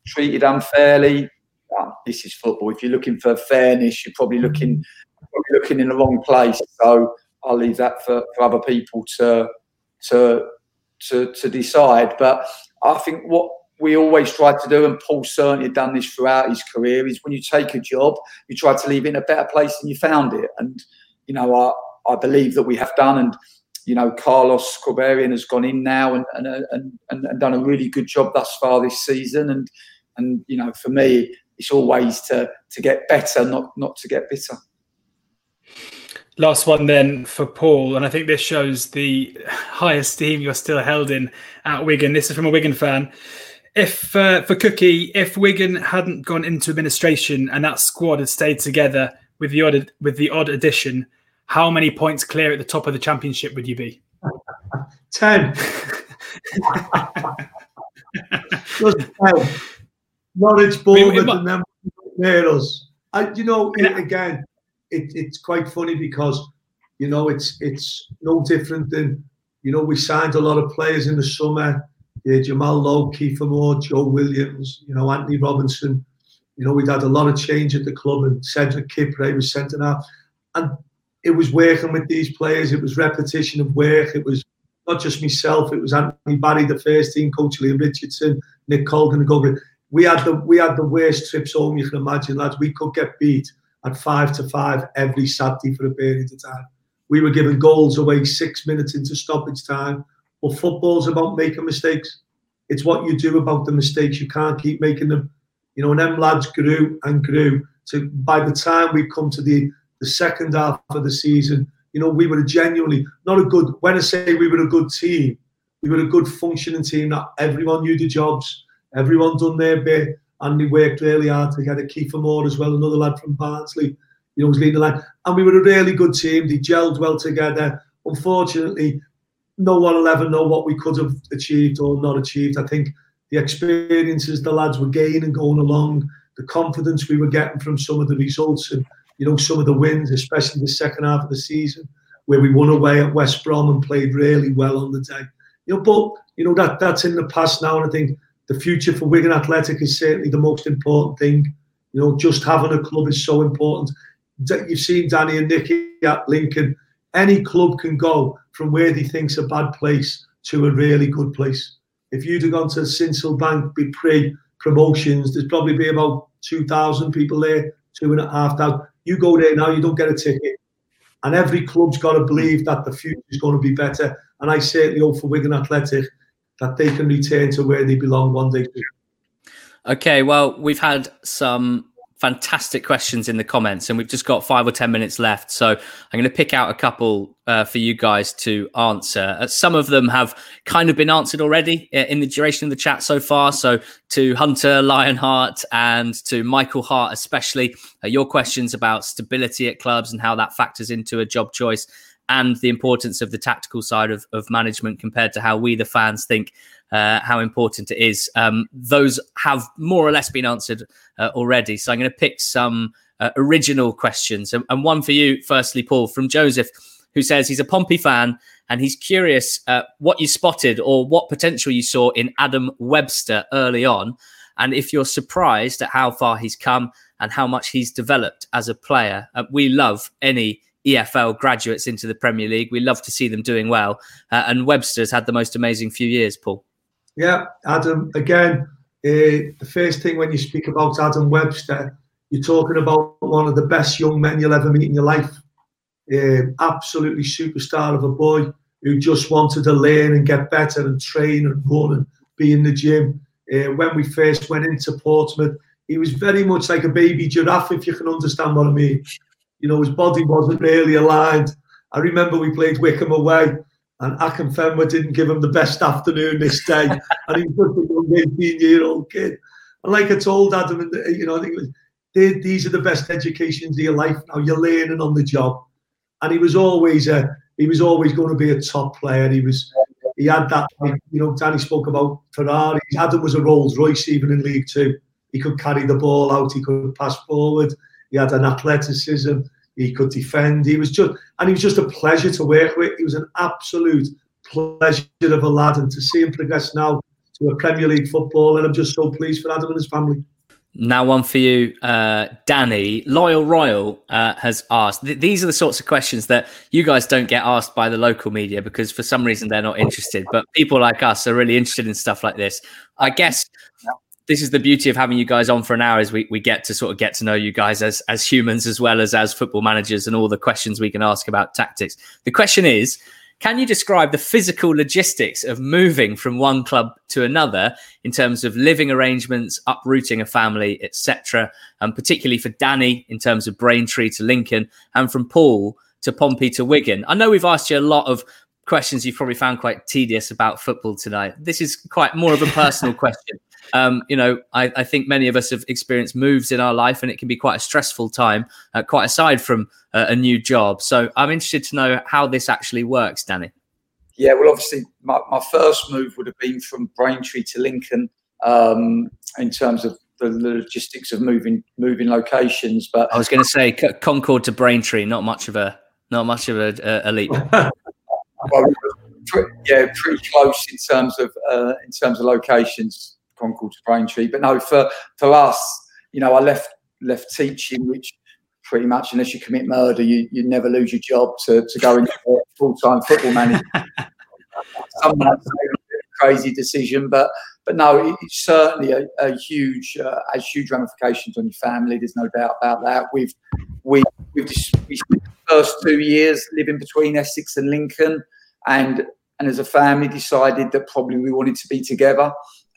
treated unfairly? Well, this is football. If you're looking for fairness, you're probably looking probably looking in the wrong place. So I'll leave that for, for other people to to to to decide. But I think what we always try to do, and Paul certainly done this throughout his career, is when you take a job, you try to leave it in a better place than you found it. And you know, I I believe that we have done, and you know, Carlos Corberán has gone in now and and, and and done a really good job thus far this season. And and you know, for me, it's always to to get better, not not to get bitter. Last one then for Paul, and I think this shows the high esteem you're still held in at Wigan. This is from a Wigan fan. If uh, for Cookie, if Wigan hadn't gone into administration and that squad had stayed together with the odd with the odd addition, how many points clear at the top of the championship would you be? *laughs* Ten. Just ten. Norwich, Bournemouth, and then us. I, you know, yeah. again, it, it's quite funny because you know it's it's no different than you know we signed a lot of players in the summer. Yeah, Jamal Lowe, Kiefer Moore, Joe Williams, you know Anthony Robinson. You know we'd had a lot of change at the club, and Cedric Kipre was sent out, and it was working with these players. It was repetition of work. It was not just myself. It was Anthony Barry, the first team coach, Liam Richardson, Nick Colgan, goalkeeper. We had the we had the worst trips home you can imagine, lads. We could get beat at five to five every Saturday for a period of time. We were giving goals away six minutes into stoppage time. Well, football's about making mistakes. It's what you do about the mistakes. You can't keep making them. You know, and them lads grew and grew. To by the time we come to the the second half of the season, you know, we were genuinely not a good. When I say we were a good team, we were a good functioning team. That everyone knew the jobs, everyone done their bit, and we worked really hard to get a Kiefer Moore as well, another lad from Barnsley, you know, was leading the line. And we were a really good team. They gelled well together. Unfortunately, no one will ever know what we could have achieved or not achieved. I think the experiences the lads were gaining going along, the confidence we were getting from some of the results and, you know, some of the wins, especially the second half of the season, where we won away at West Brom and played really well on the day. You know, but, you know, that that's in the past now. And I think the future for Wigan Athletic is certainly the most important thing. You know, just having a club is so important. You've seen Danny and Nicky at Lincoln. Any club can go from where they think's a bad place to a really good place. If you'd have gone to Sincil Bank be pre promotions, there's probably be about 2,000 people there, two and a half thousand. You go there now, you don't get a ticket. And every club's got to believe that the future is going to be better. And I certainly hope for Wigan Athletic that they can return to where they belong one day. Okay, well, we've had some fantastic questions in the comments, and we've just got five or ten minutes left. So I'm going to pick out a couple uh, for you guys to answer. Uh, some of them have kind of been answered already uh, in the duration of the chat so far. So to Hunter Lionheart and to Michael Hart, especially, uh, your questions about stability at clubs and how that factors into a job choice and the importance of the tactical side of, of management compared to how we, the fans, think uh, how important it is. Um, those have more or less been answered uh, already. So I'm going to pick some uh, original questions. And, and, one for you, firstly, Paul, from Joseph, who says he's a Pompey fan and he's curious uh, what you spotted or what potential you saw in Adam Webster early on. And if you're surprised at how far he's come and how much he's developed as a player, uh, we love any EFL graduates into the Premier League. We love to see them doing well. Uh, and Webster's had the most amazing few years, Paul. Yeah, Adam, again, uh, the first thing when you speak about Adam Webster, you're talking about one of the best young men you'll ever meet in your life. Uh, absolutely superstar of a boy who just wanted to learn and get better and train and run and be in the gym. uh, when we first went into Portsmouth. He was very much like a baby giraffe, if you can understand what I mean. You know, his body wasn't really aligned. I remember we played Wycombe away, and Akinfenwa didn't give him the best afternoon this day, *laughs* and he was just a young 18 year old kid. And like I told Adam, and you know, I think it was, these are the best educations of your life. Now you're learning on the job, and he was always a he was always going to be a top player. He was he had that you know Danny spoke about Ferrari. Adam was a Rolls Royce even in League Two. He could carry the ball out. He could pass forward. He had an athleticism. He could defend. He was just and he was just a pleasure to work with. He was an absolute pleasure of a lad, and to see him progress now to a Premier League football, and I'm just so pleased for Adam and his family. Now, one for you, uh, Danny. Loyal Royal uh, has asked. Th- these are the sorts of questions that you guys don't get asked by the local media because for some reason they're not interested. But people like us are really interested in stuff like this. I guess this is the beauty of having you guys on for an hour is we, we get to sort of get to know you guys as as humans as well as as football managers and all the questions we can ask about tactics. The question is can you describe the physical logistics of moving from one club to another in terms of living arrangements, uprooting a family, etc., and particularly for Danny in terms of Braintree to Lincoln, and from Paul to Pompey to Wigan? I know we've asked you a lot of questions you've probably found quite tedious about football tonight. This is quite more of a personal *laughs* question. Um, you know, I, I, think many of us have experienced moves in our life, and it can be quite a stressful time, uh, quite aside from uh, a new job. So I'm interested to know how this actually works, Danny. Yeah, well, obviously, my, my first move would have been from Braintree to Lincoln um, in terms of the logistics of moving moving locations. But I was going to say Concord to Braintree, not much of a not much of a, a leap. *laughs* well, yeah, pretty close in terms of uh, in terms of locations, Concord to Braintree. But no, for for us, you know, I left left teaching, which pretty much unless you commit murder, you you never lose your job to to go into full time football manager. *laughs* Crazy decision, but but no, it's certainly a, a huge uh, has huge ramifications on your family. There's no doubt about that. We've we we've just, we spent the first two years living between Essex and Lincoln and and as a family decided that probably we wanted to be together.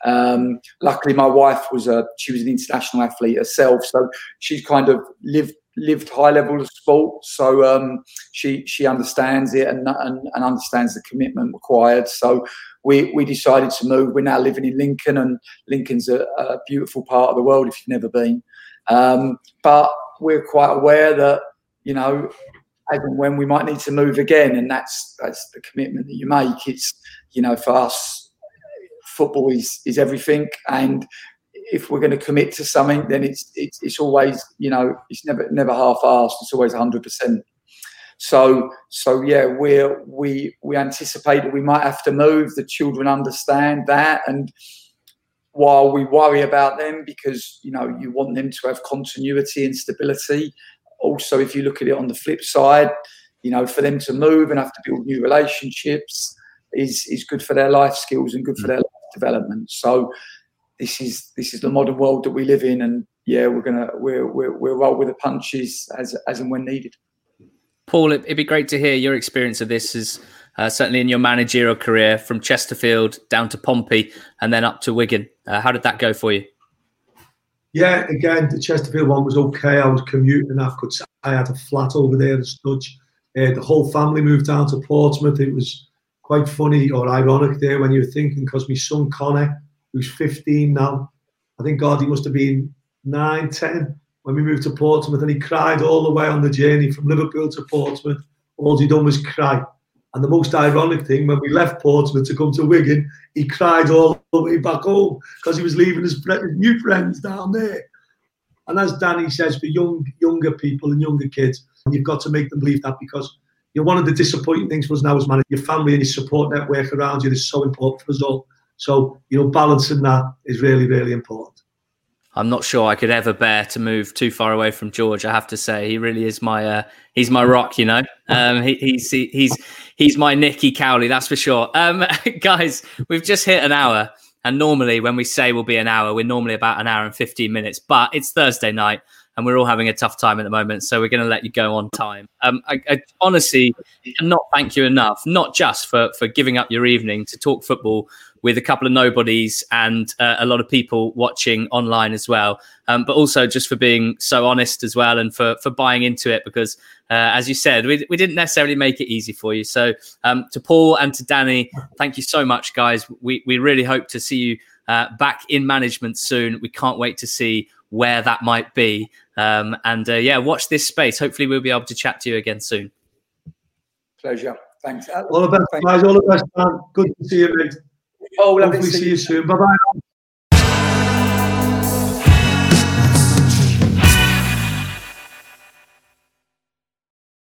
Um, luckily, my wife was a she was an international athlete herself, so she's kind of lived lived high level of sport, so um, she she understands it and, and, and understands the commitment required. So we we decided to move. We're now living in Lincoln, and Lincoln's a, a beautiful part of the world if you've never been. Um, but we're quite aware that you know as and when we might need to move again, and that's that's the commitment that you make. It's you know for us, football is is everything, and if we're going to commit to something, then it's it's, it's always you know it's never never half-assed. It's always hundred percent. So so yeah, we we we anticipate that we might have to move. The children understand that, and while we worry about them because you know you want them to have continuity and stability, also, if you look at it on the flip side, you know, for them to move and have to build new relationships is is good for their life skills and good for mm. their life development. So this is this is the modern world that we live in, and yeah, we're gonna we're we're we'll roll with the punches as as and when needed. Paul, it'd be great to hear your experience of this. Is uh, certainly in your managerial career from Chesterfield down to Pompey and then up to Wigan. Uh, how did that go for you? yeah, again, the Chesterfield one was okay. I was commuting. I could. I had a flat over there in Studge. Uh, the whole family moved down to Portsmouth. It was quite funny or ironic there when you were thinking because my son Connor, who's 15 now, I think God he must have been 9, 10 when we moved to Portsmouth, and he cried all the way on the journey from Liverpool to Portsmouth. All he done was cry. And the most ironic thing, when we left Portsmouth to come to Wigan, he cried all the way back home because he was leaving his, new friends down there. And as Danny says, for young younger people and younger kids, you've got to make them believe that because you know, one of the disappointing things for us now as man, your family and your support network around you is so important for us all. So, you know, balancing that is really, really important. I'm not sure I could ever bear to move too far away from George. I have to say, he really is my uh, he's my rock. You know, um, he, he's he, he's he's my Nicky Cowley, that's for sure. Um, *laughs* guys, we've just hit an hour, and normally when we say we'll be an hour, we're normally about an hour and fifteen minutes. But it's Thursday night, and we're all having a tough time at the moment, so we're going to let you go on time. Um, I, I honestly cannot thank you enough, not just for for giving up your evening to talk football, with a couple of nobodies and uh, a lot of people watching online as well. Um, but also just for being so honest as well and for for buying into it because uh, as you said, we, we didn't necessarily make it easy for you. So um, to Paul and to Danny, thank you so much, guys. We we really hope to see you uh, back in management soon. We can't wait to see where that might be. Um, and uh, yeah, watch this space. Hopefully, we'll be able to chat to you again soon. Pleasure. Thanks. All the best, guys. All the best, man. Good to see you, mate. Oh, lovely Hopefully to see you soon. Bye bye.